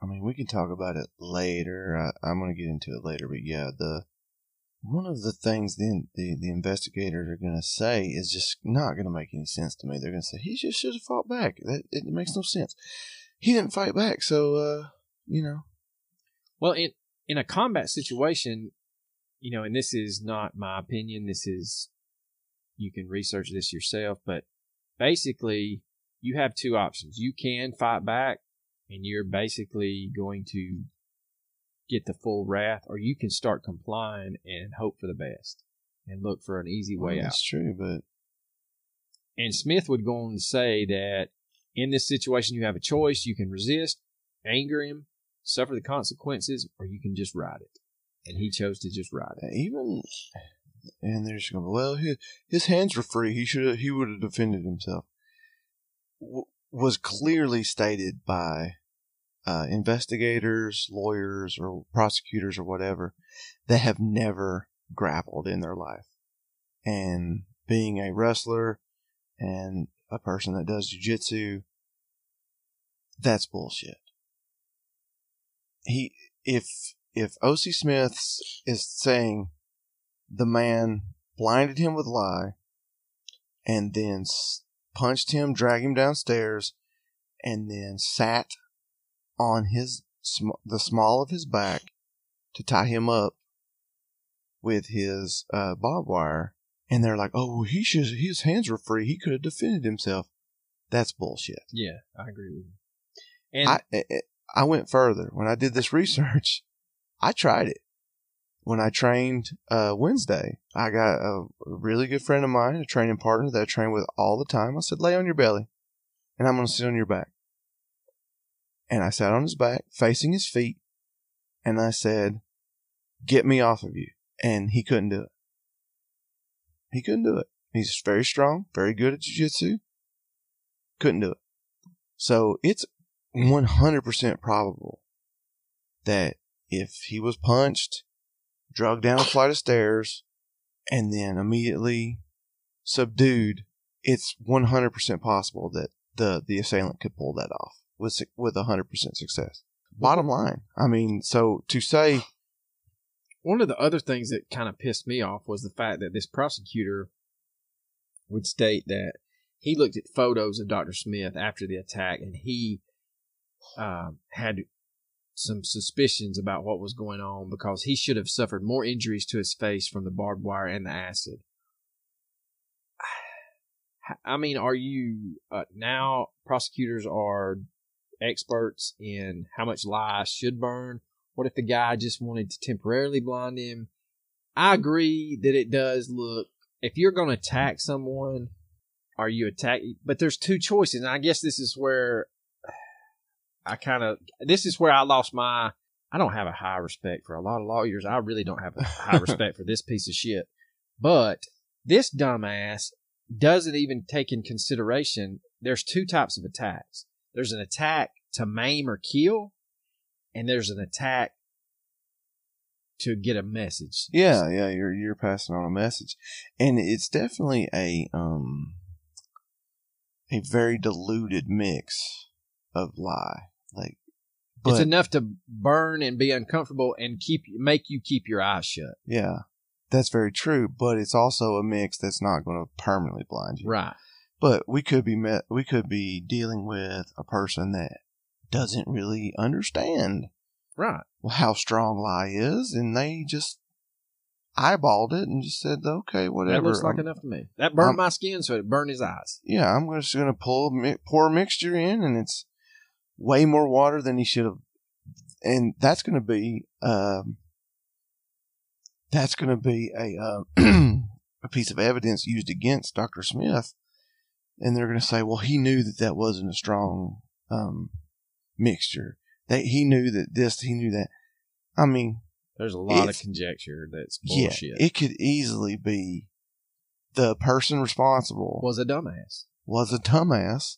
I mean, we can talk about it later. I, I'm going to get into it later, but yeah, the one of the things the the, the investigators are going to say is just not going to make any sense to me. They're going to say he just should have fought back. That it makes no sense. He didn't fight back, so uh, you know.
Well, in in a combat situation, you know, and this is not my opinion. This is you can research this yourself, but basically, you have two options. You can fight back, and you're basically going to get the full wrath, or you can start complying and hope for the best and look for an easy way
Well,
out.
That's true, but
And Smith would go on to say that in this situation, you have a choice. You can resist, anger him, suffer the consequences, or you can just ride it. And he chose to just ride it.
even and they're just going. Well, his, his hands were free. He should. He would have defended himself. W- was clearly stated by uh, investigators, lawyers, or prosecutors, or whatever that have never grappled in their life. And being a wrestler and a person that does jujitsu, that's bullshit. He if if O.C. Smith is saying the man blinded him with lye and then punched him, dragged him downstairs, and then sat on his sm- the small of his back to tie him up with his uh, barbed wire. And they're like, "Oh, he should. His hands were free. He could have defended himself." That's bullshit.
Yeah, I agree with you. And
I I- went further when I did this research. I tried it when I trained uh, Wednesday. I got a really good friend of mine, a training partner that I train with all the time. I said, "Lay on your belly, and I'm going to sit on your back." And I sat on his back, facing his feet, and I said, "Get me off of you." And he couldn't do it. He couldn't do it. He's very strong, very good at jiu-jitsu. Couldn't do it. So it's 100% probable that if he was punched, dragged down a flight of stairs, and then immediately subdued, it's 100% possible that the, the assailant could pull that off with, with 100% success. Bottom line, I mean, so to say,
one of the other things that kind of pissed me off was the fact that this prosecutor would state that he looked at photos of Dr. Smith after the attack and he um, had some suspicions about what was going on because he should have suffered more injuries to his face from the barbed wire and the acid. (sighs) I mean, are you uh, now prosecutors are experts in how much lye should burn? What if the guy just wanted to temporarily blind him? I agree that it does look. If you're going to attack someone, are you attacking? But there's two choices, and I guess this is where I kind of. This is where I lost my. I don't have a high respect for a lot of lawyers. I really don't have a high (laughs) respect for this piece of shit. But this dumbass doesn't even take in consideration there's two types of attacks. There's an attack to maim or kill, and there's an attack to get a message.
Yeah, yeah, you're you're passing on a message, and it's definitely a um a very diluted mix of lye. Like,
it's enough to burn and be uncomfortable and keep make you keep your eyes shut.
Yeah, that's very true. But it's also a mix that's not going to permanently blind you.
Right.
But we could be met. We could be dealing with a person that doesn't really understand
right
how strong lye is, and they just eyeballed it and just said, "Okay, whatever."
That looks like enough to me. That burned I'm, my skin, so it burned his eyes.
Yeah, I'm just going to pull pour a mixture in, and it's way more water than he should have, and that's going to be um, that's going to be a uh, (clears throat) a piece of evidence used against Dr. Smith, and they're going to say, "Well, he knew that that wasn't a strong um, mixture." That he knew that this, he knew that. I mean,
there's a lot of conjecture that's bullshit.
Yeah, it could easily be the person responsible
was a dumbass.
Was a dumbass,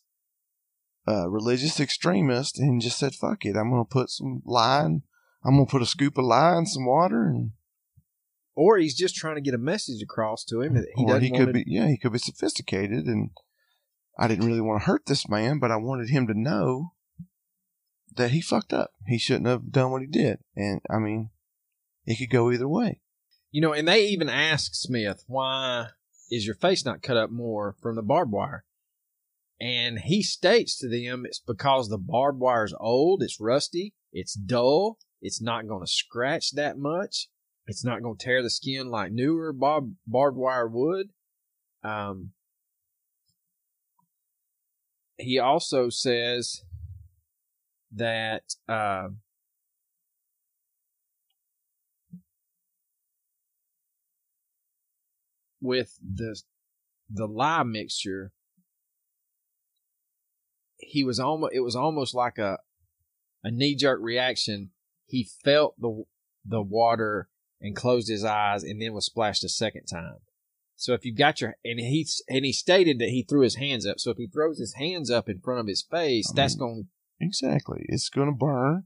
a religious extremist, and just said, "Fuck it, I'm gonna put some lime. I'm gonna put a scoop of lime and some water, and."
Or he's just trying to get a message across to him that he or
he
could
be. Yeah, he could be sophisticated, and I didn't really want to hurt this man, but I wanted him to know that he fucked up. He shouldn't have done what he did. And I mean, it could go either way.
You know, and they even ask Smith, why is your face not cut up more from the barbed wire? And he states to them it's because the barbed wire is old, it's rusty, it's dull, it's not going to scratch that much, it's not going to tear the skin like newer barb, barbed wire would. Um, he also says that uh, with the the lye mixture, he was almost it was almost like a a knee jerk reaction. He felt the the water and closed his eyes and then was splashed a second time. So if you've got your and he and he stated that he threw his hands up. So if he throws his hands up in front of his face, I that's going
Exactly. It's going to burn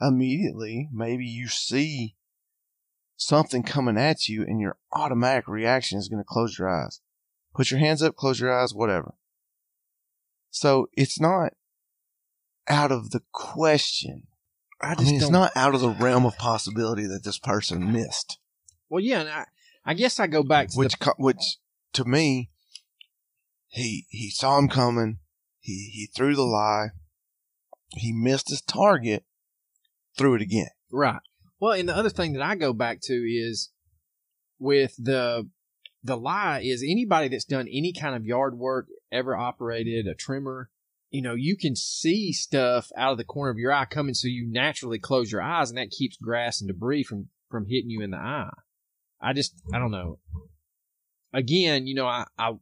immediately. Maybe you see something coming at you and your automatic reaction is going to close your eyes. Put your hands up, close your eyes, whatever. So it's not out of the question. I, I mean, it's not out of the realm of possibility that this person missed.
Well, yeah, and I, I guess I go back to
which,
the...
which to me, he he saw him coming. He he threw the lye. he missed his target, threw it again.
Right. Well, and the other thing that I go back to is with the the lye is anybody that's done any kind of yard work, ever operated a trimmer, you know, you can see stuff out of the corner of your eye coming, so you naturally close your eyes, and that keeps grass and debris from from hitting you in the eye. I just, I don't know. Again, you know, I, I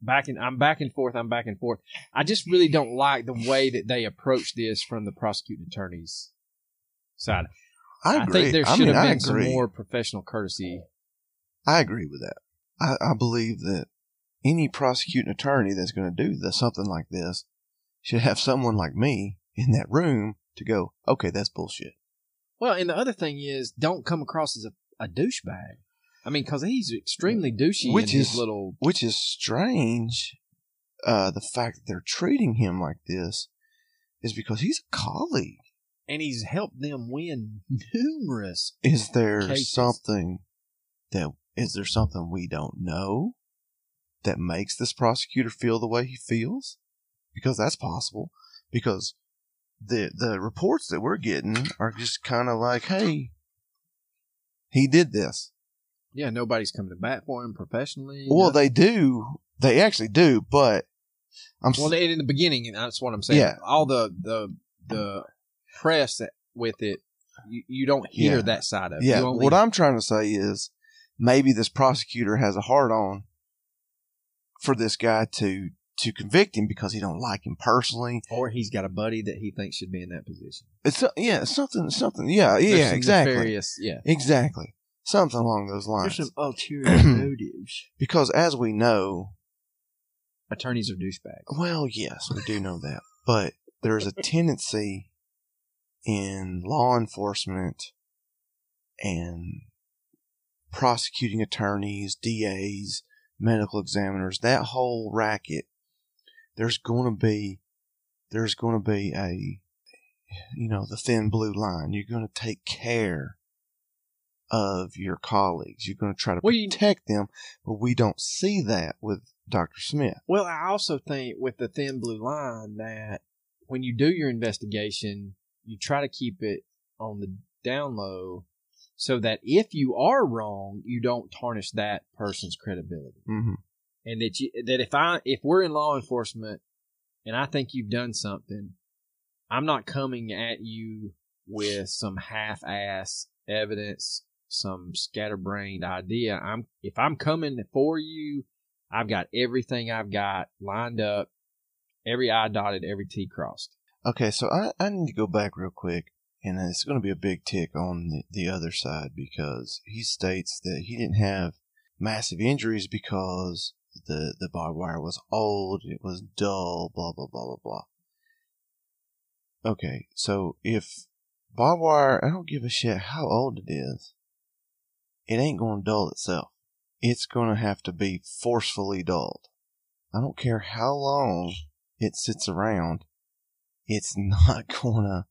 back and I'm back and forth. I'm back and forth. I just really don't like the way that they approach this from the prosecuting attorney's side.
I,
I think there should I mean, have been some more professional courtesy.
I agree with that. I, I believe that any prosecuting attorney that's going to do this, something like this should have someone like me in that room to go, okay, that's bullshit.
Well, and the other thing is, don't come across as a, a douchebag. I mean, because he's extremely douchey which is, little.
Which is strange. Uh, the fact that they're treating him like this is because he's a colleague,
and he's helped them win numerous.
Is there cases. something that is there something we don't know that makes this prosecutor feel the way he feels? Because that's possible. Because the the reports that we're getting are just kind of like, hey, he did this.
Yeah, nobody's coming to bat for him professionally.
Well,
nothing.
they do. They actually do, but I'm
well, they, in the beginning, and that's what I'm saying.
Yeah.
all the the the press that, with it, you, you don't hear
Yeah.
that side of it.
yeah. What I'm trying to say is maybe this prosecutor has a hard on for this guy to to convict him because he don't like him personally.
or he's got a buddy that he thinks should be in that position.
It's so- yeah, it's something, something. Yeah,
There's
yeah,
some
exactly,
nefarious- yeah.
exactly, something along those lines.
There's some (clears throat) ulterior motives.
because as we know,
Attorneys are douchebags.
Well, yes, we do know that. But there's a (laughs) tendency in law enforcement and prosecuting attorneys, DAs, medical examiners, that whole racket, there's going to be there's going to be a you know, the thin blue line. You're going to take care of your colleagues. You're going to try to
Well, you-
protect them, but we don't see that with Dr. Smith.
Well, I also think with the thin blue line that when you do your investigation, you try to keep it on the down low so that if you are wrong, you don't tarnish that person's credibility.
Mm-hmm.
And that you, that if I if we're in law enforcement and I think you've done something, I'm not coming at you with some half-ass evidence, some scatterbrained idea. I'm if I'm coming for you, I've got everything I've got lined up, every I dotted, every T crossed.
Okay, so I, I need to go back real quick, and it's going to be a big tick on the, the other side because he states that he didn't have massive injuries because the, the barbed wire was old, it was dull, blah, blah, blah, blah, blah. Okay, so if barbed wire, I don't give a shit how old it is, it ain't going to dull itself. It's going to have to be forcefully dulled. I don't care how long it sits around it's (laughs) not gonna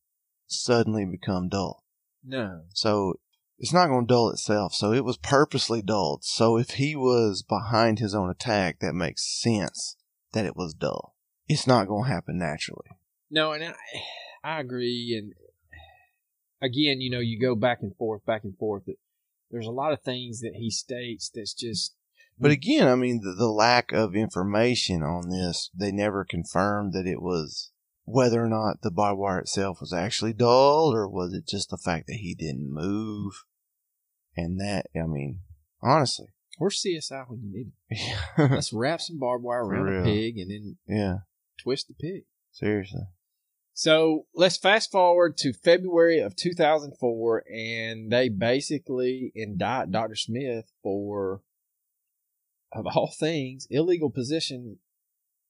suddenly become dull.
No.
So it's not gonna dull itself. So it was purposely dulled. So if he was behind his own attack, that makes sense that it was dull. It's not gonna happen naturally.
No, and I, (sighs) I agree. And (sighs) again, you know, you go back and forth, back and forth. There's a lot of things that he states that's just
But again, I mean, the, the lack of information on this, they never confirmed that it was whether or not the barbed wire itself was actually dull or was it just the fact that he didn't move. And that, I mean, honestly,
where's CSI when you need it? (laughs) Let's wrap some barbed wire around
real.
a pig and then yeah, twist the pig.
seriously.
So let's fast forward to February of 2004, and they basically indict Dr. Smith for, of all things, illegal possession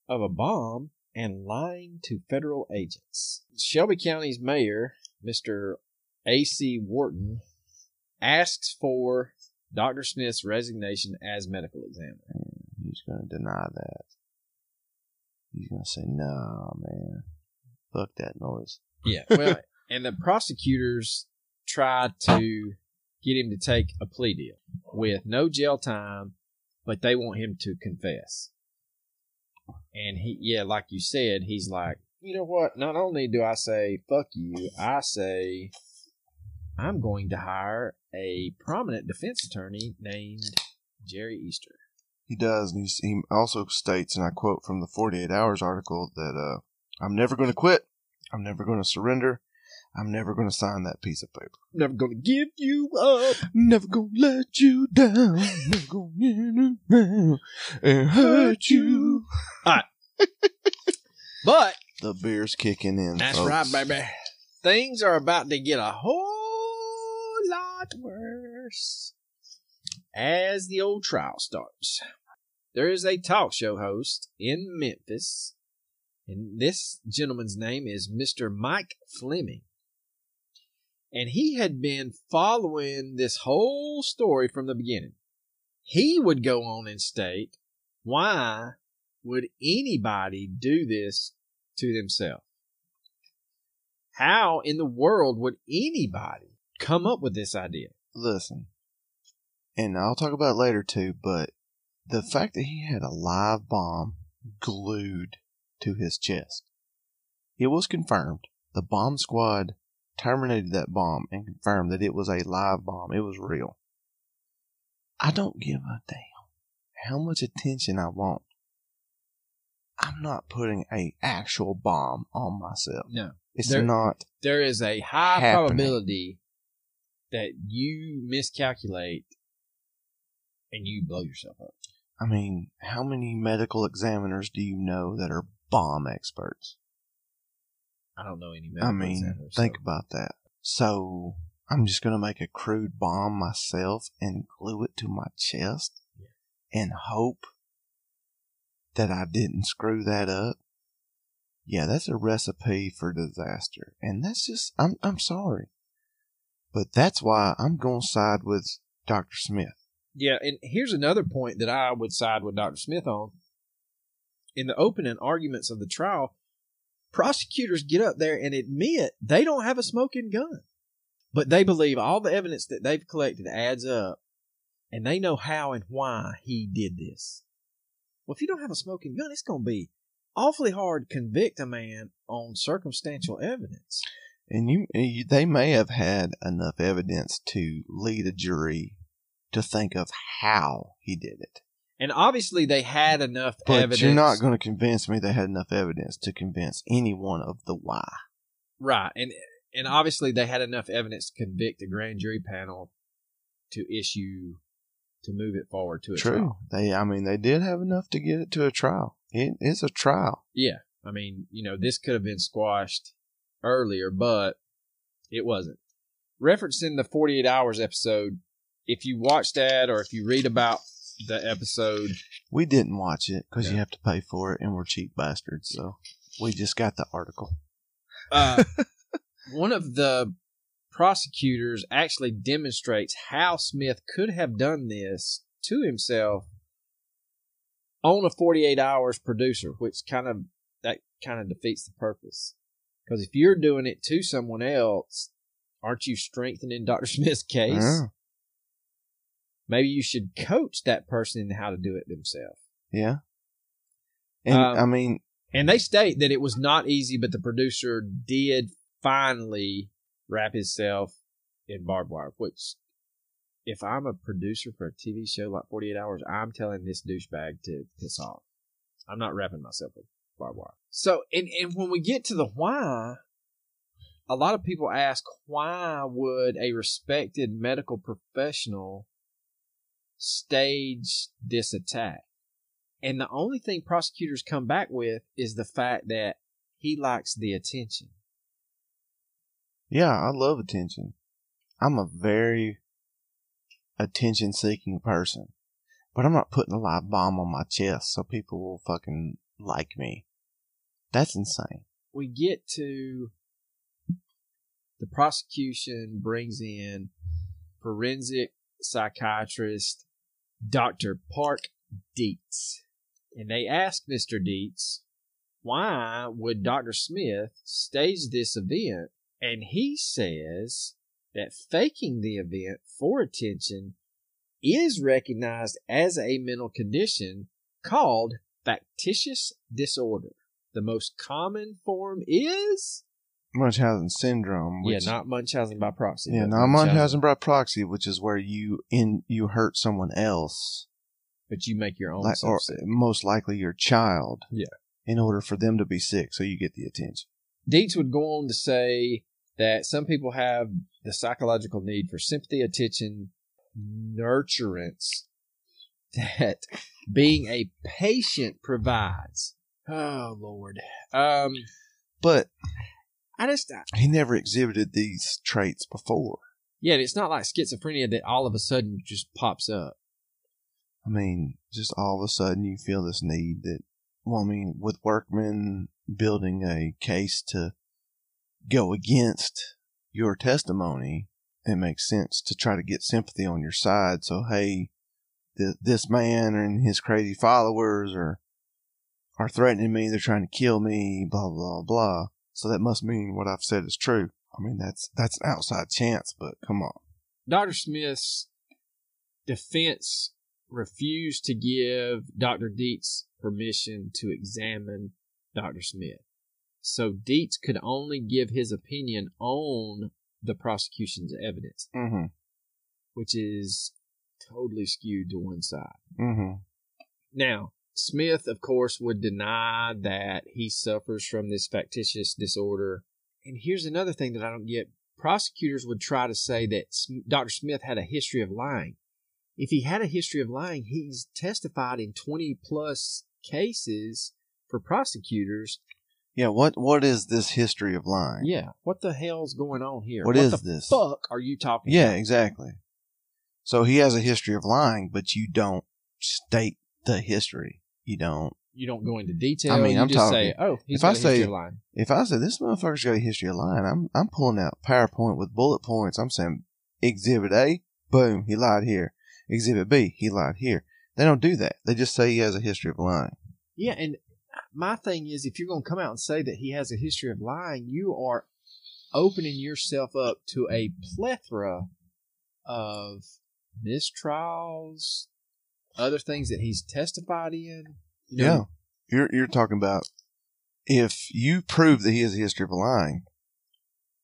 of a bomb and lying to federal agents. Shelby County's mayor, Mr. A.C. Wharton, asks for Dr. Smith's resignation as medical examiner.
He's gonna deny that. He's gonna say, "No, man, fuck that noise."
Yeah. (laughs) Well, and the prosecutors try to get him to take a plea deal with no jail time, but they want him to confess. And he, yeah, like you said, he's like, you know what? Not only do I say fuck you, I say I'm going to hire a prominent defense attorney named Jerry Easter.
He does, and he also states, and I quote from the 48 Hours article, that uh, I'm never going to quit. I'm never going to surrender. I'm never going to sign that piece of paper.
Never gonna give you up.
Never going to let you down. Never going to and hurt you. All right. (laughs)
But
The beer's kicking in.
That's
folks.
right, baby. Things are about to get a whole lot worse as the old trial starts. There is a talk show host in Memphis, and this gentleman's name is Mr. Mike Fleming. And he had been following this whole story from the beginning. He would go on and state, why would anybody do this to themselves? How in the world would anybody come up with this idea?
Listen, and I'll talk about later too, but the fact that he had a live bomb glued to his chest, it was confirmed The bomb squad terminated that bomb and confirmed that it was a live bomb. It was real. I don't give a damn how much attention I want. I'm not putting a actual bomb on myself.
No.
It's
There-
not.
There is a high
Happening.
probability that you miscalculate and you blow yourself up.
I mean, how many medical examiners do you know that are bomb experts?
I don't know any
I mean,
examiners,
think about that. So I'm just gonna make a crude bomb myself and glue it to my chest and hope that I didn't screw that up. Yeah, that's a recipe for disaster. And that's just I'm I'm sorry. But that's why I'm gonna side with Dr. Smith.
Yeah, and here's another point that I would side with Dr. Smith on. In the opening arguments of the trial, prosecutors get up there and admit they don't have a smoking gun. But they believe all the evidence that they've collected adds up, and they know how and why he did this. Well, if you don't have a smoking gun, it's going to be awfully hard to convict a man on circumstantial evidence.
And you, you they may have had enough evidence to lead a jury to think of how he did it.
And obviously, they had enough
But
evidence.
you're not going to convince me they had enough evidence to convince anyone of the why.
Right, and and obviously they had enough evidence to convict a grand jury panel to issue to move it forward to a
True.
trial.
They, I mean, they did have enough to get it to a trial. It is a trial.
Yeah, I mean, you know, this could have been squashed earlier, but it wasn't. Referencing the 48 hours episode, if you watch that or if you read about the episode,
We didn't watch it because you have to pay for it, and we're cheap bastards. So we just got the article.
uh, (laughs) one of the prosecutors actually demonstrates how Smith could have done this to himself on a 48 hours producer, which kind of that kind of defeats the purpose. Because if you're doing it to someone else, aren't you strengthening Dr. (laughs) Smith's case?
Yeah.
Maybe you should coach that person in how to do it themselves.
Yeah. And
Um,
I mean,
And they state that it was not easy, but the producer did finally wrap himself in barbed wire. Which, if I'm a producer for a TV show like 48 Hours, I'm telling this douchebag to piss off. I'm not wrapping myself with barbed wire. So, and, and when we get to the why, a lot of people ask why would a respected medical professional stage this attack? And the only thing prosecutors come back with is the fact that he likes the attention.
yeah, I love attention. I'm a very attention seeking person. But I'm not putting a live bomb on my chest so people will fucking like me. That's insane.
We get to the prosecution brings in forensic psychiatrist Dr. Park Dietz. And they ask Mr. Dietz, why would Dr. Smith stage this event? And he says that faking the event for attention is recognized as a mental condition called factitious disorder. The most common form is
Munchausen syndrome. Which,
yeah, not Munchausen by proxy.
yeah,
but
not Munchausen by proxy, which is where you in you hurt someone else,
but you make your own
like, or most likely your child.
Yeah.
In order for them to be sick, so you get the attention.
Dietz would go on to say that some people have the psychological need for sympathy, attention, nurturance (laughs) that being a patient provides. Oh Lord. Um
But
I just
he never exhibited these traits before.
yeah, it's not like schizophrenia that all of a sudden just pops up.
I mean, just all of a sudden you feel this need that, well, I mean, with Workman building a case to go against your testimony, it makes sense to try to get sympathy on your side. So, hey, th- this man and his crazy followers are are threatening me. They're trying to kill me. Blah blah blah. So that must mean what I've said is true. I mean, that's that's an outside chance, but come on.
Dr. Smith's defense refused to give Dr. Dietz permission to examine Dr. Smith. So Dietz could only give his opinion on the prosecution's evidence,
Mm-hmm.
which is totally skewed to one side.
Mm-hmm.
Now, Smith, of course, would deny that he suffers from this factitious disorder. And here's another thing that I don't get. Prosecutors would try to say that Dr. Smith had a history of lying. If he had a history of lying, he's testified in 20 plus cases for prosecutors.
Yeah. What What is this history of lying?
Yeah, what the hell's going on here?
What is
the
this?
fuck are you talking
Yeah.
about?
Exactly. So he has a history of lying, but you don't state the history. You don't.
You don't go into detail.
I mean,
you
I'm
just say, oh, he's
if
got
I
a history
say-
of lying.
If I say this motherfucker's got a history of lying, I'm I'm pulling out PowerPoint with bullet points. I'm saying Exhibit A, boom, he lied here. Exhibit B, he lied here. They don't do that. They just say he has a history of lying.
Yeah, and my thing is, if you're going to come out and say that he has a history of lying, you are opening yourself up to a plethora of mistrials, other things that he's testified in. You know,
Yeah. You're you're talking about if you prove that he has a history of lying,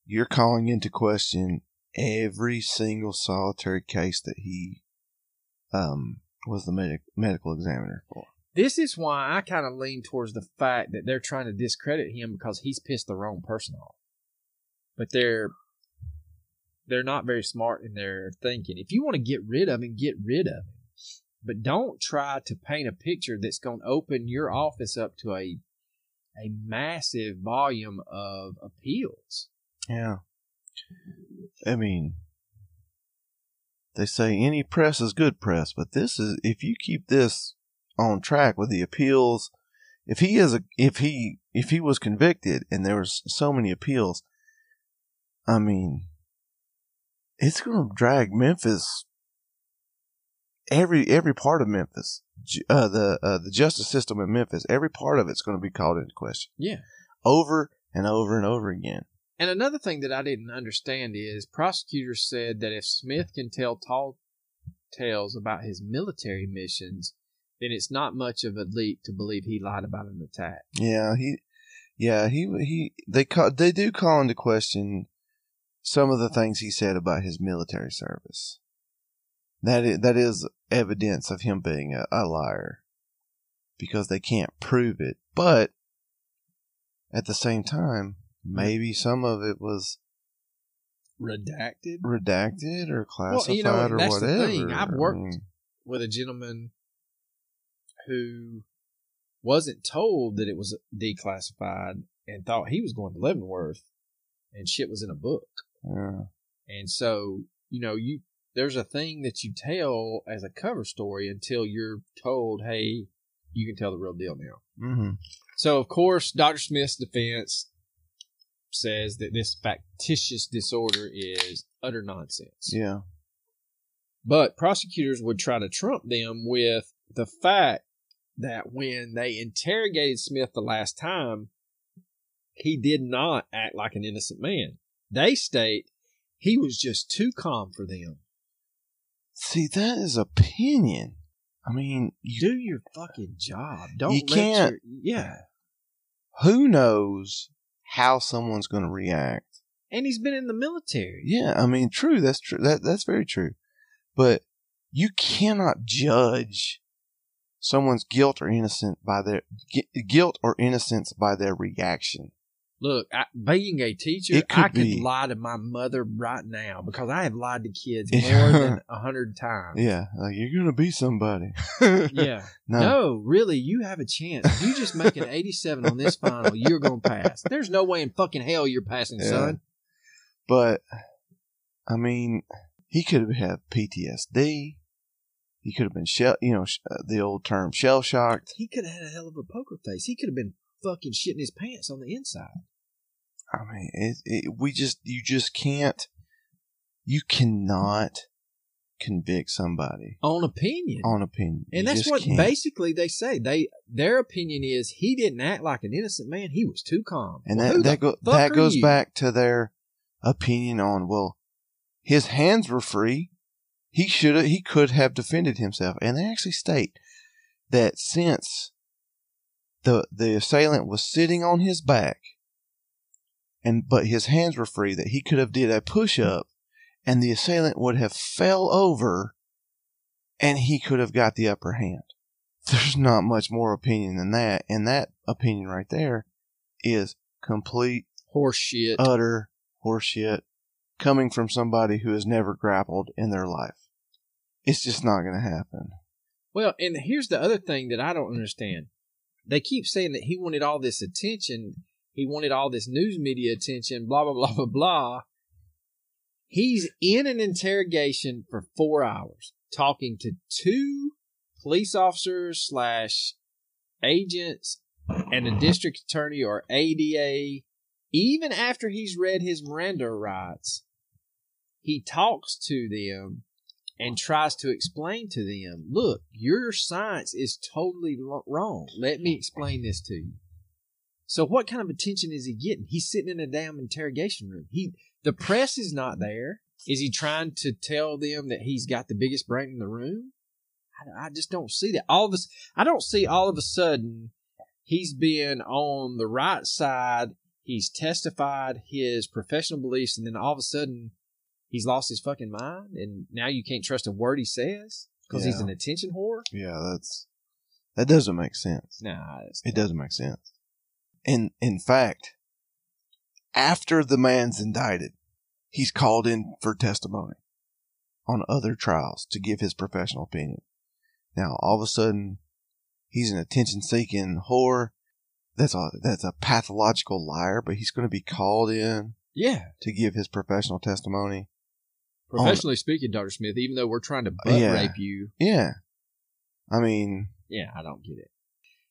you're calling into question every single solitary case that he um was the medic, medical examiner for.
This is why I kind of lean towards the fact that they're trying to discredit him because he's pissed the wrong person off. But they're they're not very smart in their thinking. If you want to get rid of him, get rid of him. But don't try to paint a picture that's going to open your office up to a a massive volume of appeals.
Yeah. I mean, they say any press is good press, but this is if you keep this on track with the appeals, if he is a if he if he was convicted and there was so many appeals, I mean, it's going to drag Memphis every every part of Memphis, uh, the uh, the justice system in Memphis, every part of it's going to be called into question
Yeah.
over and over and over again.
And another thing that I didn't understand is prosecutors said that if Smith can tell tall tales about his military missions, then it's not much of a leap to believe he lied about an attack.
Yeah, he, yeah, he, he, they call, they do call into question some of the things he said about his military service. That is, that is evidence of him being a, a liar because they can't prove it. But at the same time, maybe some of it was
Redacted
redacted or
Well,
classified
you know,
or
that's the
whatever.
thing. I've
I
worked-
mean,
with a gentleman who wasn't told that it was declassified and thought he was going to Leavenworth and shit was in a book.
yeah.
And so, you know, you there's a thing that you tell as a cover story until you're told, hey, you can tell the real deal now.
hmm
So, of course, Dr. Smith's defense says that this factitious disorder is utter nonsense.
Yeah.
But prosecutors would try to trump them with the fact that when they interrogated Smith the last time, he did not act like an innocent man. They state he was just too calm for them.
See, that is opinion. I mean, you
Do your fucking job. Don't
You can't-
your- yeah.
who knows how someone's going to react?
And he's been in the military.
Yeah, I mean, true. That's true. That that's very true. But you cannot judge someone's guilt or innocent by their guilt or innocence by their reaction.
Look, I, being a teacher,
It could
I could
be.
lie to my mother right now because I have lied to kids more than (laughs) a hundred times.
Yeah, like you're going to be somebody. (laughs) (laughs)
Yeah.
no,
No, really, you have a chance. If you just make an 87 on this final, you're going to pass. There's no way in fucking hell you're passing,
Yeah.
son.
but I mean, he could have had PTSD. He could have been shell, you know, sh- uh, the old term shell shocked.
He could have had a hell of a poker face. He could have been fucking shitting his pants on the inside.
I mean, it, it, we just, you just can't, you cannot convict somebody
On opinion.
on opinion.
and
You
that's what
can't.
basically they say. They Their opinion is he didn't act like an innocent man. He was too calm.
And
Well,
that that, go, that goes
you?
back to their opinion on well, his hands were free. He should have he could have defended himself, and they actually state that since the the assailant was sitting on his back and but his hands were free that he could have did a push up and the assailant would have fell over and he could have got the upper hand. There's not much more opinion than that, and that opinion right there is complete
Horseshit.
utter horseshit coming from somebody who has never grappled in their life. It's just not going to happen.
Well, and here's the other thing that I don't understand. They keep saying that he wanted all this attention, he wanted all this news media attention, blah, blah, (laughs) blah, blah, blah. He's in an interrogation for four hours talking to two police officers slash agents and a district attorney or ADA. Even after he's read his Miranda rights, he talks to them and tries to explain to them, look, your science is totally wrong. Let me explain this to you. So what kind of attention is he getting? He's sitting in a damn interrogation room. He the press is not there. Is he trying to tell them that he's got the biggest brain in the room? I, I just don't see that. All of us, I don't see all of a sudden he's been on the right side. He's testified his professional beliefs, and then all of a sudden he's lost his fucking mind, and now you can't trust a word he says because he's an attention whore.
Yeah, that's that doesn't make sense.
Nah,
It doesn't make sense. In in fact, after the man's indicted, he's called in for testimony on other trials to give his professional opinion. Now, all of a sudden, he's an attention-seeking whore. That's a that's a pathological liar, but he's going to be called in
yeah.
to give his professional testimony.
Professionally speaking, Doctor Smith, even though we're trying to butt
Yeah.
rape you,
Yeah, I mean,
Yeah, I don't get it.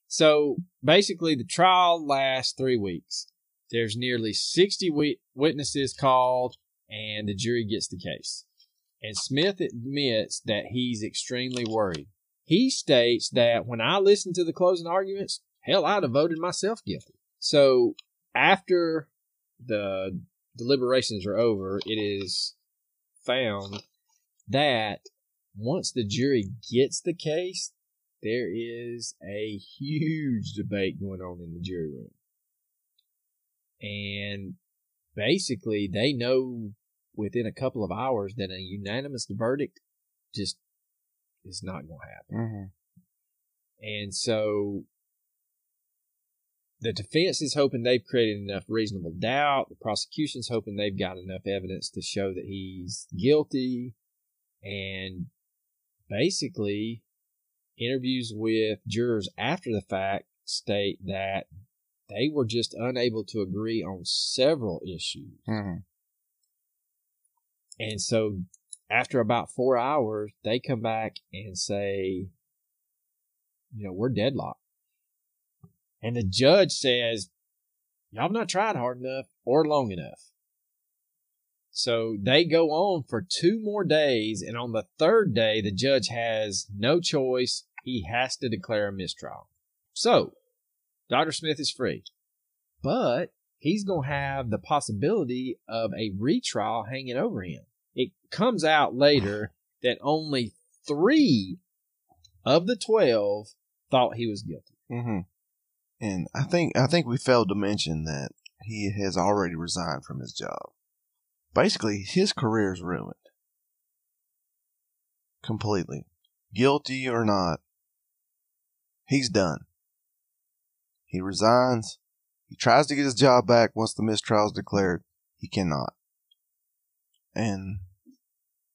So basically, the trial lasts three weeks. There's nearly 60 wi- witnesses called, and the jury gets the case. And Smith admits that he's extremely worried. He states that when I listened to the closing arguments, hell, I'd have voted myself guilty. So after the deliberations are over, it is found that once the jury gets the case, there is a huge debate going on in the jury room. And basically, they know within a couple of hours that a unanimous verdict just is not going to happen.
mhm.
And so the defense is hoping they've created enough reasonable doubt. The prosecution's hoping they've got enough evidence to show that he's guilty. And basically, interviews with jurors after the fact state that they were just unable to agree on several issues.
Mhm.
And so after about four hours, they come back and say, you know, we're deadlocked. And the judge says, y'all have not tried hard enough or long enough. So they go on for two more days. And on the third day, the judge has no choice. He has to declare a mistrial. So Dr. Smith is free, but he's going to have the possibility of a retrial hanging over him. It comes out later that only three of the 12 thought he was guilty.
hmm And I think I think we failed to mention that he has already resigned from his job. Basically, his career is ruined completely, guilty or not. He's done. He resigns. He tries to get his job back once the mistrial is declared. He cannot, and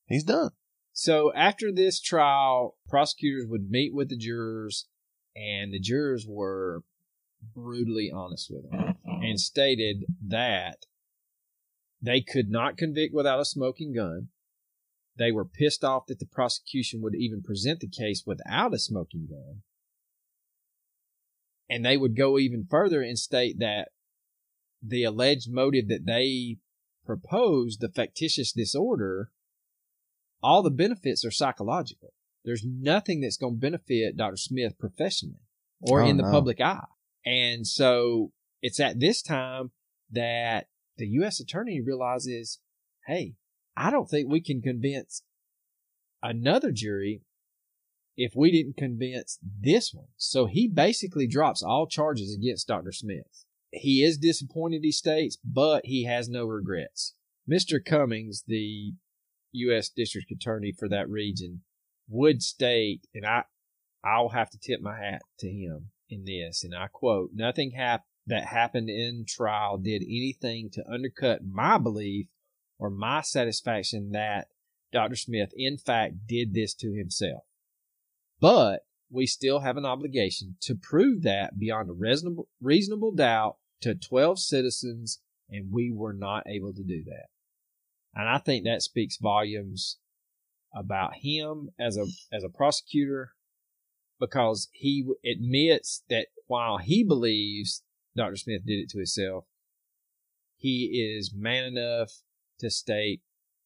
he's done.
So after this trial, prosecutors would meet with the jurors, and the jurors were brutally honest with them mm-hmm. and stated that they could not convict without a smoking gun. They were pissed off that the prosecution would even present the case without a smoking gun. And they would go even further and state that the alleged motive that they proposed, the factitious disorder, all the benefits are psychological. There's nothing that's going to benefit Dr. Smith professionally or
Oh,
in the
no.
public eye. And so it's at this time that the U.S. attorney realizes, hey, I don't think we can convince another jury if we didn't convince this one. So he basically drops all charges against Dr. Smith. he is disappointed, he states, but he has no regrets. Mr. Cummins, the U.S. District Attorney for that region, would state, and I, I'll have to tip my hat to him in this, and I quote, nothing hap- that happened in trial did anything to undercut my belief or my satisfaction that Dr. Smith, in fact, did this to himself. But we still have an obligation to prove that beyond a reasonable, reasonable doubt to 12 citizens, and we were not able to do that. And I think that speaks volumes about him as a as a prosecutor because he admits that while he believes Dr. Smith did it to himself, he is man enough to state,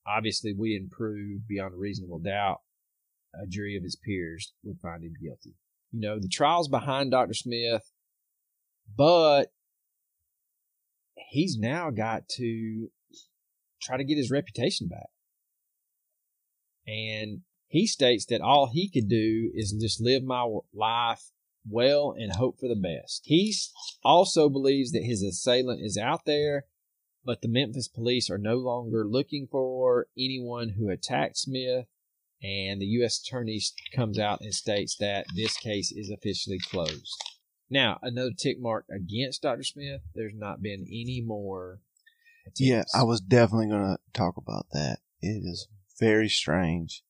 obviously, we didn't prove beyond a reasonable doubt a jury of his peers would find him guilty. You know, the trial's behind Dr. Smith, but he's now got to try to get his reputation back. And he states that all he could do is just live my life well and hope for the best. He also believes that his assailant is out there, but the Memphis police are no longer looking for anyone who attacked Smith. And the U.S. Attorney comes out and states that this case is officially closed. Now, another tick mark against Dr. Smith. There's not been any more. Attempts.
Yeah, I was definitely going to talk about that. It is very strange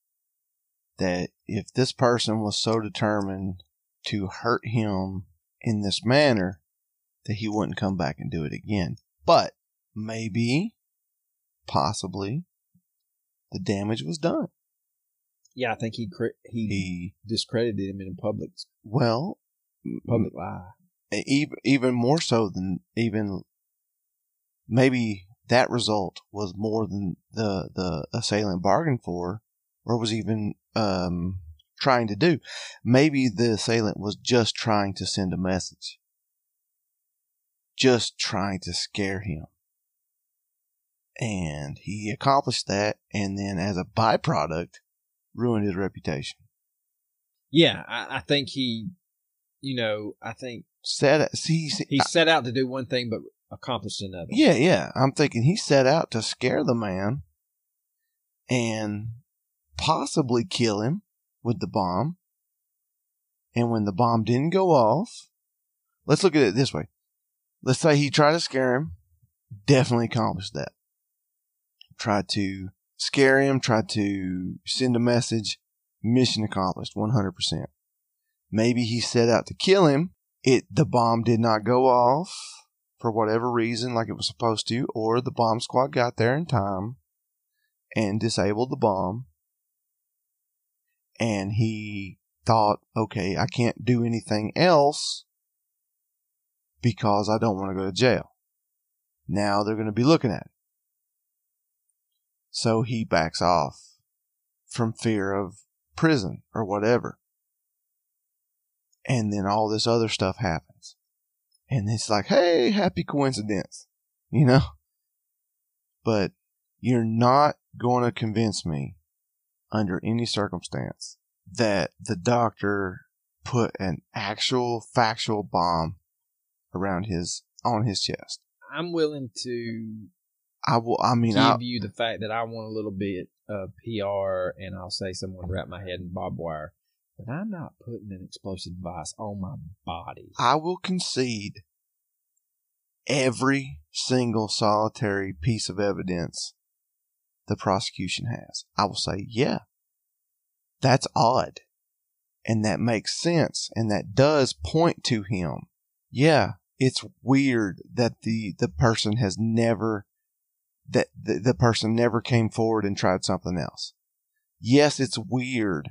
that if this person was so determined to hurt him in this manner, that he wouldn't come back and do it again. But maybe, possibly, the damage was done.
Yeah, I think he he,
He,
discredited him in public
well,
public lie.
even even more so than even maybe that result was more than the the assailant bargained for or was even um, trying to do. Maybe the assailant was just trying to send a message, just trying to scare him. And he accomplished that, and then as a byproduct, ruined his reputation.
Yeah, I, I think he, you know, I think
Set see, see
he set out to do one thing but accomplished another.
Yeah, yeah. I'm thinking he set out to scare the man and possibly kill him with the bomb. And when the bomb didn't go off, let's look at it this way. Let's say he tried to scare him, definitely accomplished that. Tried to scare him, tried to send a message, mission accomplished 100%. Maybe he set out to kill him. It the bomb did not go off for whatever reason like it was supposed to or the bomb squad got there in time and disabled the bomb and he thought, okay, I can't do anything else because I don't want to go to jail. Now they're going to be looking at it. So he backs off from fear of prison or whatever. And then all this other stuff happens. And it's like, hey, happy coincidence, you know? But you're not going to convince me under any circumstance that the doctor put an actual factual bomb around his on his chest.
I'm willing to
I will. I mean,
give
I,
you the fact that I want a little bit of PR, and I'll say someone wrapped my head in barbed wire, but I'm not putting an explosive device on my body.
I will concede every single solitary piece of evidence the prosecution has. I will say, yeah, that's odd. And that makes sense. And that does point to him. Yeah, it's weird that the, the person has never, that the, the person never came forward and tried something else. Yes, it's weird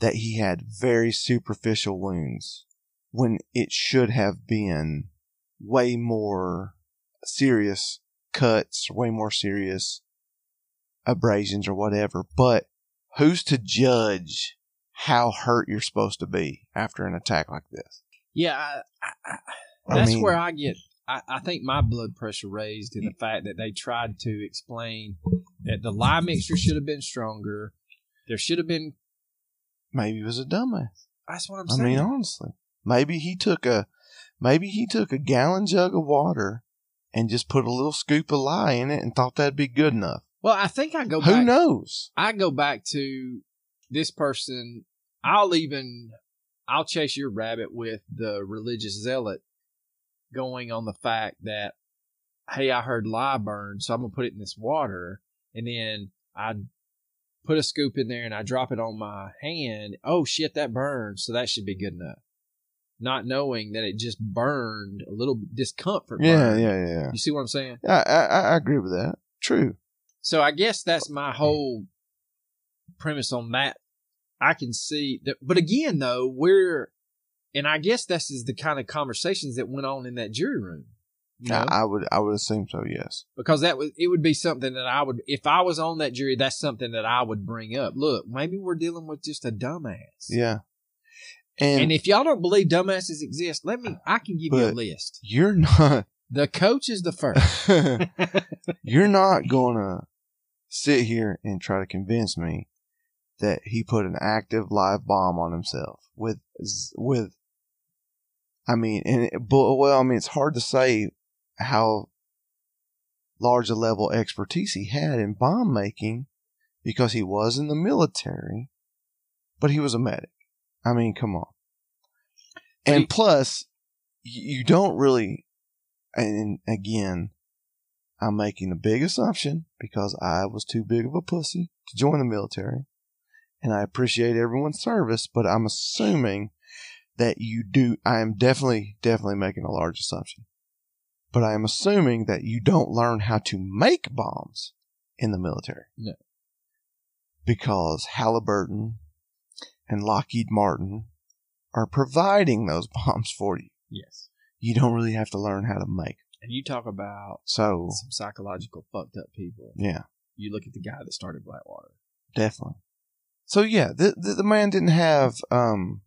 that he had very superficial wounds when it should have been way more serious cuts, way more serious abrasions or whatever. But who's to judge how hurt you're supposed to be after an attack like this?
Yeah, I, I, I,
I
that's
mean-
where I get. I, I think my blood pressure raised in the fact that they tried to explain that the lye mixture should have been stronger. There should have been.
Maybe he was a dumbass.
That's what I'm saying.
I mean, honestly, maybe he took a, Maybe he took a gallon jug of water and just put a little scoop of lye in it and thought that'd be good enough.
Well, I think I go
Who
back.
knows?
I go back to this person. I'll even I'll chase your rabbit with the religious zealot going on the fact that hey, I heard lye burn, so I'm gonna put it in this water, and then I put a scoop in there and I drop it on my hand. Oh shit, that burned, so that should be good enough. Not knowing that it just burned a little discomfort.
Yeah,
burn.
yeah, yeah.
You see what I'm saying?
I, I, I agree with that. True.
So I guess that's my whole premise on that. I can see that, but again, though, we're, and I guess this is the kind of conversations that went on in that jury room. You know?
I, would I would assume so. Yes.
because that was, it would be something that I would, if I was on that jury, that's something that I would bring up. Look, maybe we're dealing with just a dumbass.
Yeah. And,
And if y'all don't believe dumbasses exist, let me, I can give you a list.
you're not
The coach is the first. (laughs)
you're not gonna sit here and try to convince me that he put an active live bomb on himself with with I mean and it, but well I mean it's hard to say how large a level expertise he had in bomb making because he was in the military but he was a medic. I mean come on. And plus you you don't really and again I'm making a big assumption because I was too big of a pussy to join the military. And I appreciate everyone's service, but I'm assuming that you do. I am definitely, definitely making a large assumption. But I am assuming that you don't learn how to make bombs in the military.
No.
Because Halliburton and Lockheed Martin are providing those (laughs) bombs for you.
yes.
You don't really have to learn how to make.
And you talk about
So,
some psychological fucked up people.
yeah.
You look at the guy that started Blackwater.
Definitely. So yeah, the, the the man didn't have um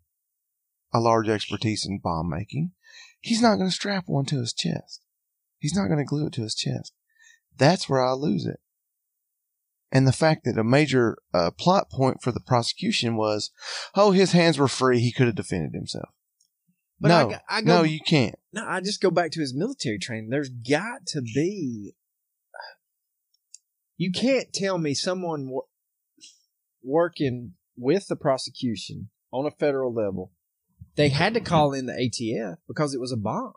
a large expertise in bomb making. He's not going to strap one to his chest. He's not going to glue it to his chest. That's where I lose it. And the fact that a major uh, plot point for the prosecution was, oh, his hands were free. He could have defended himself.
But I
no,
go- I go-
no, you can't.
No, I just go back to his military training. There's got to be. You can't tell me someone wo- working with the prosecution on a federal level, they had to call in the ATF because it was a bomb.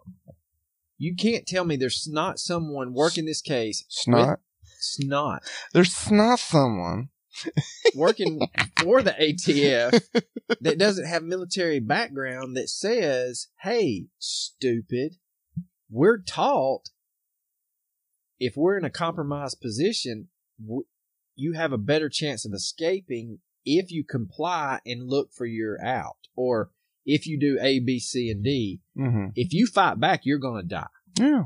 You can't tell me there's not someone working this case.
Snot.
Snot.
There's not someone.
Working (laughs) for the ATF that doesn't have military background that says, "Hey, stupid, we're taught if we're in a compromised position, w- you have a better chance of escaping if you comply and look for your out, or if you do A, B, C, and D.
Mm-hmm.
If you fight back, you're going to die."
Yeah,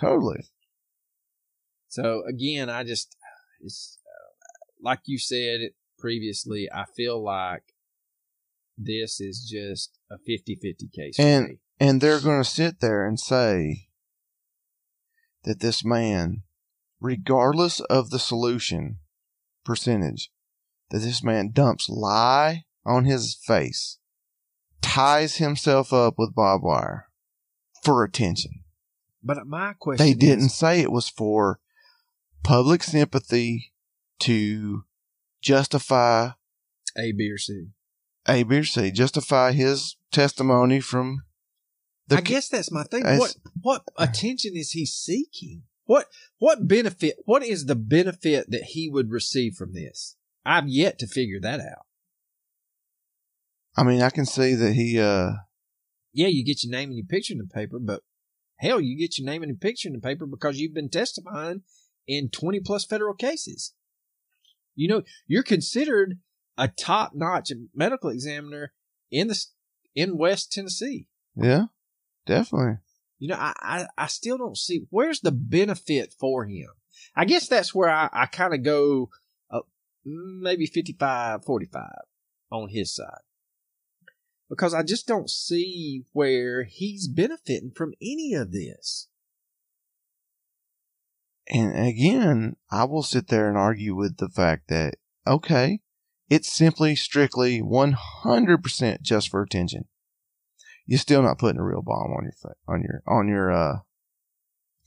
totally.
So again, I just it's like you said previously. I feel like this is just a 50-50 case. for
And-
me.
And they're going to sit there and say that this man, regardless of the solution percentage, that this man dumps lye on his face, ties himself up with barbed wire for attention.
but my question
They didn't
is,
say it was for public sympathy to justify
A, B, or C.
A, B, or C, justify his testimony from the
I guess that's my thing. What what attention is he seeking? What what benefit? What is the benefit that he would receive from this? I've yet to figure that out.
I mean, I can see that he, uh,
Yeah, you get your name and your picture in the paper, but hell, you get your name and your picture in the paper because you've been testifying in 20 plus federal cases. You know, you're considered a top notch medical examiner in the in West Tennessee.
yeah, definitely.
You know, I, I, I still don't see where's the benefit for him. I guess that's where I, I kind of go uh, maybe 55 45 on his side. Because I just don't see where he's benefiting from any of this.
And again, I will sit there and argue with the fact that, okay, it's simply strictly 100% just for attention. you're still not putting a real bomb on your fa- on your on your uh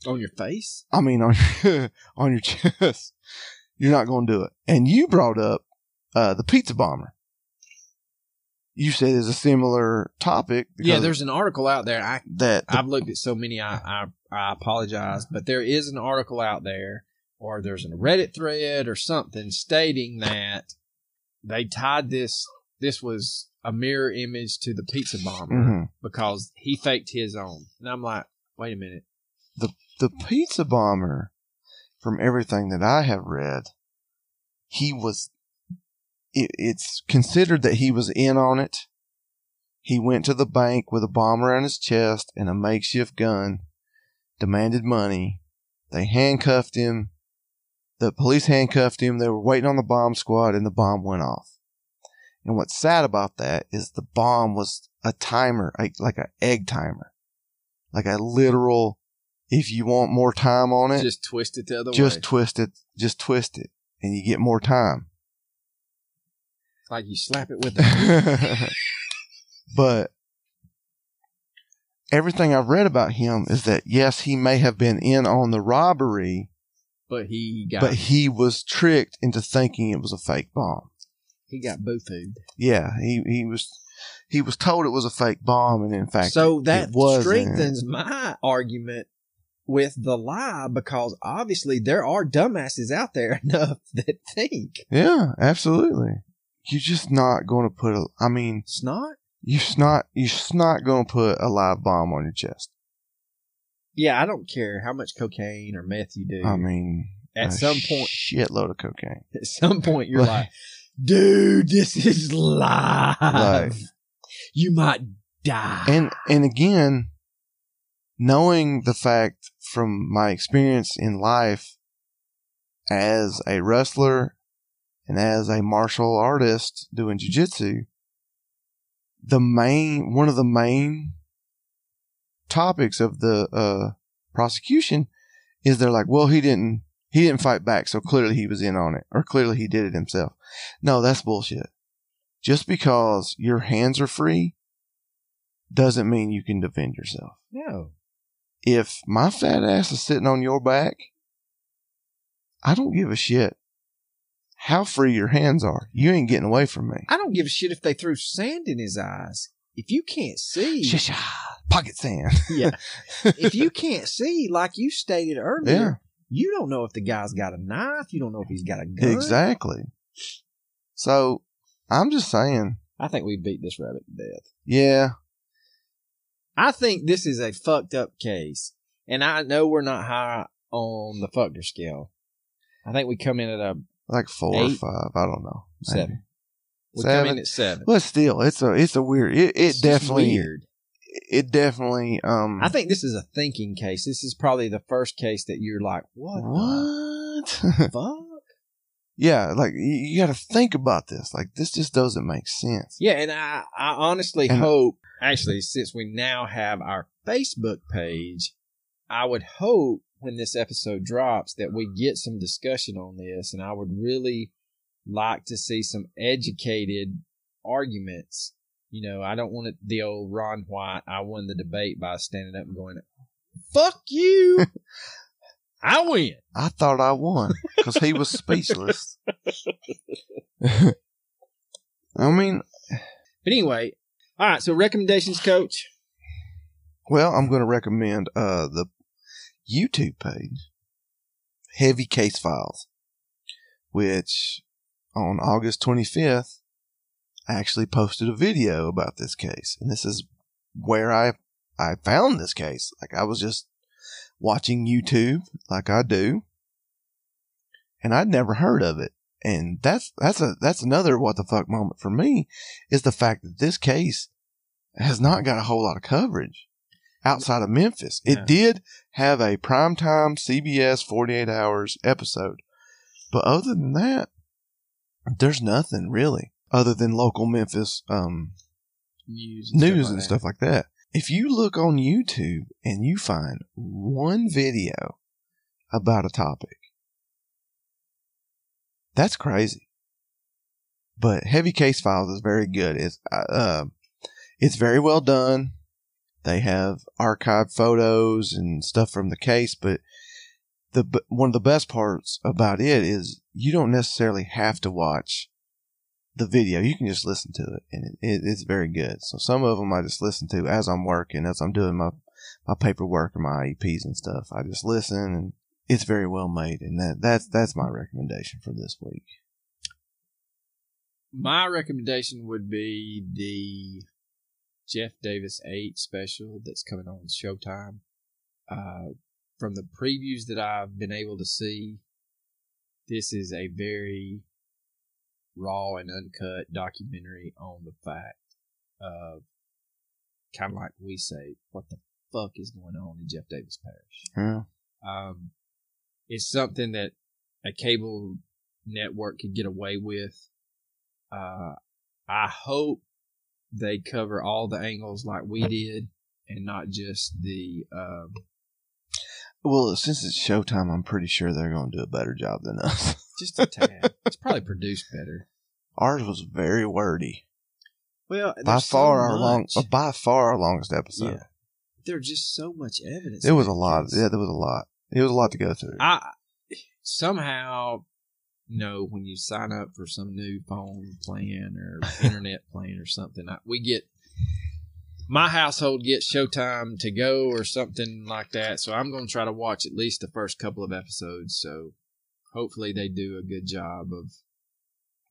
On your face?
I mean on your (laughs) on your chest. You're not going to do it. And you brought up uh the pizza bomber. You said it's a similar topic.
Yeah, there's an article out there. I
that the-
I've looked at so many. I, I I apologize, but there is an article out there, or there's a Reddit thread or something stating that they tied this. This was a mirror image to the pizza bomber
Mhm.
because he faked his own. And I'm like, wait a minute.
The the pizza bomber, from everything that I have read, he was. It, it's considered that he was in on it. He went to the bank with a bomb around his chest and a makeshift gun, demanded money. They handcuffed him. The police handcuffed him. They were waiting on the bomb squad, and the bomb went off. And what's sad about that is the bomb was a timer, like, like an egg timer, like a literal. If you want more time on it,
Just twist it the other
just
way.
Just twist it, just twist it, and you get more time.
Like you slap it with a. (laughs) (laughs)
but everything I've read about him is that yes, he may have been in on the robbery,
but he got
but he was tricked into thinking it was a fake bomb.
he got boo-fooed.
Yeah, he he was he was told it was a fake bomb, and in fact,
so
it
that strengthens my argument with the lye because obviously there are dumbasses out there (laughs) enough that think
Yeah, absolutely. You're just not going to put a. I mean,
it's not.
you're not. You're not going to put a live bomb on your chest.
Yeah, I don't care how much cocaine or meth you do.
I mean,
at some point,
shitload of cocaine. (laughs)
at some point, you're
Like-
like, dude, this is live.
Like-
you might die.
and and again knowing the fact from my experience in life as a wrestler and as a martial artist doing jiu-jitsu the main one of the main topics of the uh prosecution is they're like well he didn't he didn't fight back so clearly he was in on it or clearly he did it himself. No that's bullshit. Just because your hands are free doesn't mean you can defend yourself.
no,
If my fat ass is sitting on your back, I don't give a shit how free your hands are. You ain't getting away from me.
I don't give a shit if they threw sand in his eyes. If you can't see,
Shisha, ah, pocket sand.
yeah. (laughs) if you can't see, like you stated earlier,
Yeah.
you don't know if the guy's got a knife. You don't know if he's got a gun.
exactly. So I'm just saying,
I think we beat this rabbit to death.
yeah,
I think this is a fucked up case, and I know we're not high on the fucker scale. I think we come in at a
like four or five. I don't know. Maybe.
seven. We come
Seven?
in at seven.
But still, it's a it's a weird. It, it
It's
definitely
weird.
it definitely um.
I think this is a thinking case. This is probably the first case that you're like, what?
what?
fuck? (laughs)
yeah, like you, you got to think about this. Like this just doesn't make sense.
Yeah, and I, I honestly
And-
hope, actually, since we now have our Facebook page, I would hope when this episode drops that we get some discussion on this, and I would really like to see some educated arguments. You know, I don't want it, the old Ron White, I won the debate by standing up and going, fuck you. (laughs) I win.
I thought I won because he was speechless. (laughs) I mean,
But anyway, all right, so recommendations, coach.
well, I'm going to recommend uh the YouTube page, Heavy Case Files, which on August 25th, I actually posted a video about this case, and this is where I I found this case. Like I was just watching YouTube, like I do, and I'd never heard of it. And that's that's a that's another what the fuck moment for me is the fact that this case has not got a whole lot of coverage outside of Memphis.
Yeah.
It did have a primetime CBS 48 hours episode, but other than that, there's nothing really other than local Memphis um,
News
news
like
and stuff like that. If you look on YouTube and you find one video about a topic, that's crazy. But Heavy Case Files is very good. It's uh, uh, it's very well done. They have archived photos and stuff from the case, but the one of the best parts about it is you don't necessarily have to watch the video. You can just listen to it, and it, it, it's very good. So some of them I just listen to as I'm working, as I'm doing my my paperwork and my IEPs and stuff. I just listen, and it's very well made, and that that's that's my recommendation for this week.
My recommendation would be the Jeff Davis 8 special that's coming on Showtime. Uh, from the previews that I've been able to see, this is a very raw and uncut documentary on the fact of kind of like we say, what the fuck is going on in Jeff Davis Parish.
Yeah.
Um, it's something that a cable network could get away with. Uh, I hope they cover all the angles like we did and not just the um,
Well, since it's Showtime, I'm pretty sure they're going to do a better job than us. (laughs)
just a tad. it's probably produced better.
Ours was very wordy.
Well,
By
there's so
far our long, uh, by far our longest episode.
Yeah. There's just so much evidence.
There was a lot. Yeah, there was a lot. It was a lot to go through.
I somehow, you know, when you sign up for some new phone plan or (laughs) internet plan or something, I, we get my household gets Showtime to go or something like that. So I'm going to try to watch at least the first couple of episodes. So hopefully they do a good job of.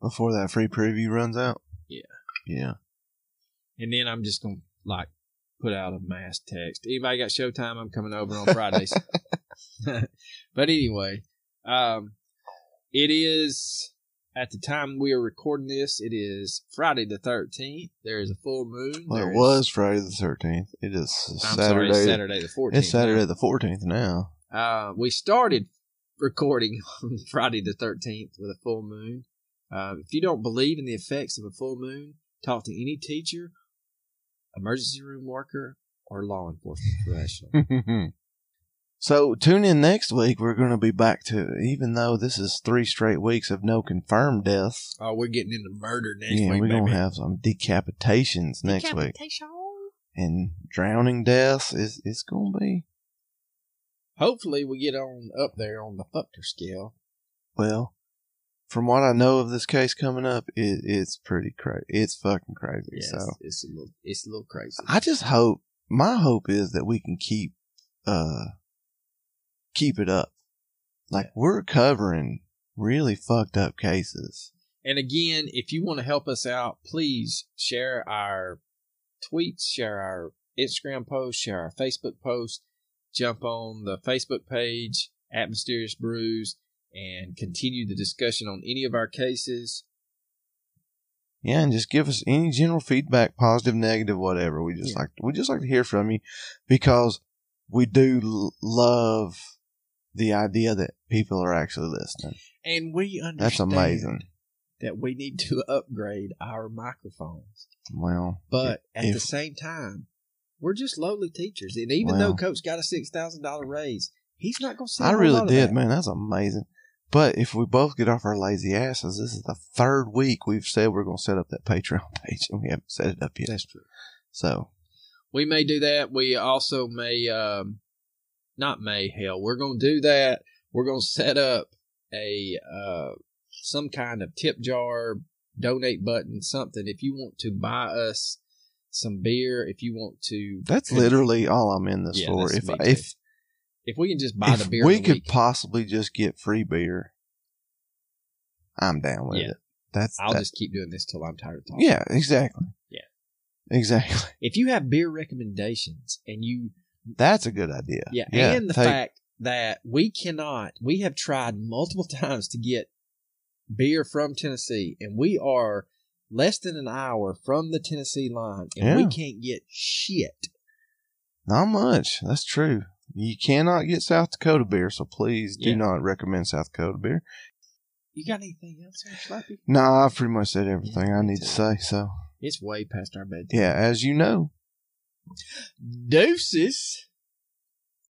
Before that free preview runs out.
Yeah.
Yeah.
And then I'm just going to like put out a mass text. Anybody got Showtime? I'm coming over on Fridays. (laughs) (laughs) but anyway, um, it is at the time we are recording this. It is Friday the 13th. There is a full moon.
Well,
There
it
is-
was Friday the 13th. It is Saturday.
sorry, Saturday the 14th.
It's Saturday the 14th now.
Uh, we started recording (laughs) on Friday the 13th with a full moon. Uh, if you don't believe in the effects of a full moon, talk to any teacher, emergency room worker, or law enforcement (laughs) professional. (laughs)
so tune in next week. We're going to be back to, even though this is three straight weeks of no confirmed deaths.
Oh, we're getting into murder next
yeah,
week.
we're going to have some decapitations next week. Decapitation. And drowning deaths is it's going to be,
Hopefully, we get on up there on the fucker scale.
well, from what I know of this case coming up, it, it's pretty crazy. It's fucking crazy.
Yes,
So
it's a little, it's a little crazy.
I just hope my hope is that we can keep uh keep it up. Like we're covering really fucked up cases.
And again, if you want to help us out, please share our tweets, share our Instagram post, share our Facebook post, jump on the Facebook page at Mysterious Brews and continue the discussion on any of our cases.
Yeah, and just give us any general feedback, positive, negative, whatever. We just
Yeah.
like we just like to hear from you because we do l- love the idea that people are actually listening.
And we understand
That's amazing.
that we need to upgrade our microphones.
Well,
But at the same time, we're just lowly teachers. And even though Coach got a $6,000 raise, he's not going to
I really did,
that.
man. That's amazing. But if we both get off our lazy asses, this is the third week we've said we're going to set up that (laughs) Patreon page, and we haven't set it up yet.
That's true.
So,
We may do that. We also may, um, not may, hell, we're going to do that. We're going to set up a, uh, some kind of tip jar, donate button, something. If you want to buy us some beer, if you want to,
that's literally all I'm in this
Yeah,
for. If if
if we can just buy the beer,
we
the
could
week,
possibly just get free beer, I'm down with
Yeah.
it. That's
I'll
that-
just keep doing this till I'm tired of talking.
yeah, exactly.
Yeah.
exactly.
If you have beer recommendations and you
That's a good idea.
Yeah, and the
take-
fact that we cannot, we have tried multiple (laughs) times to get beer from Tennessee, and we are less than an hour from the Tennessee line, and we can't get shit.
Not much. That's true. You cannot get South Dakota beer, so please do
Yeah.
not recommend South Dakota beer.
You got anything else there, Slappy?
No, I've pretty much said everything
Yeah,
I need to say. So,
It's way past our bedtime.
yeah, as you know,
Deuces.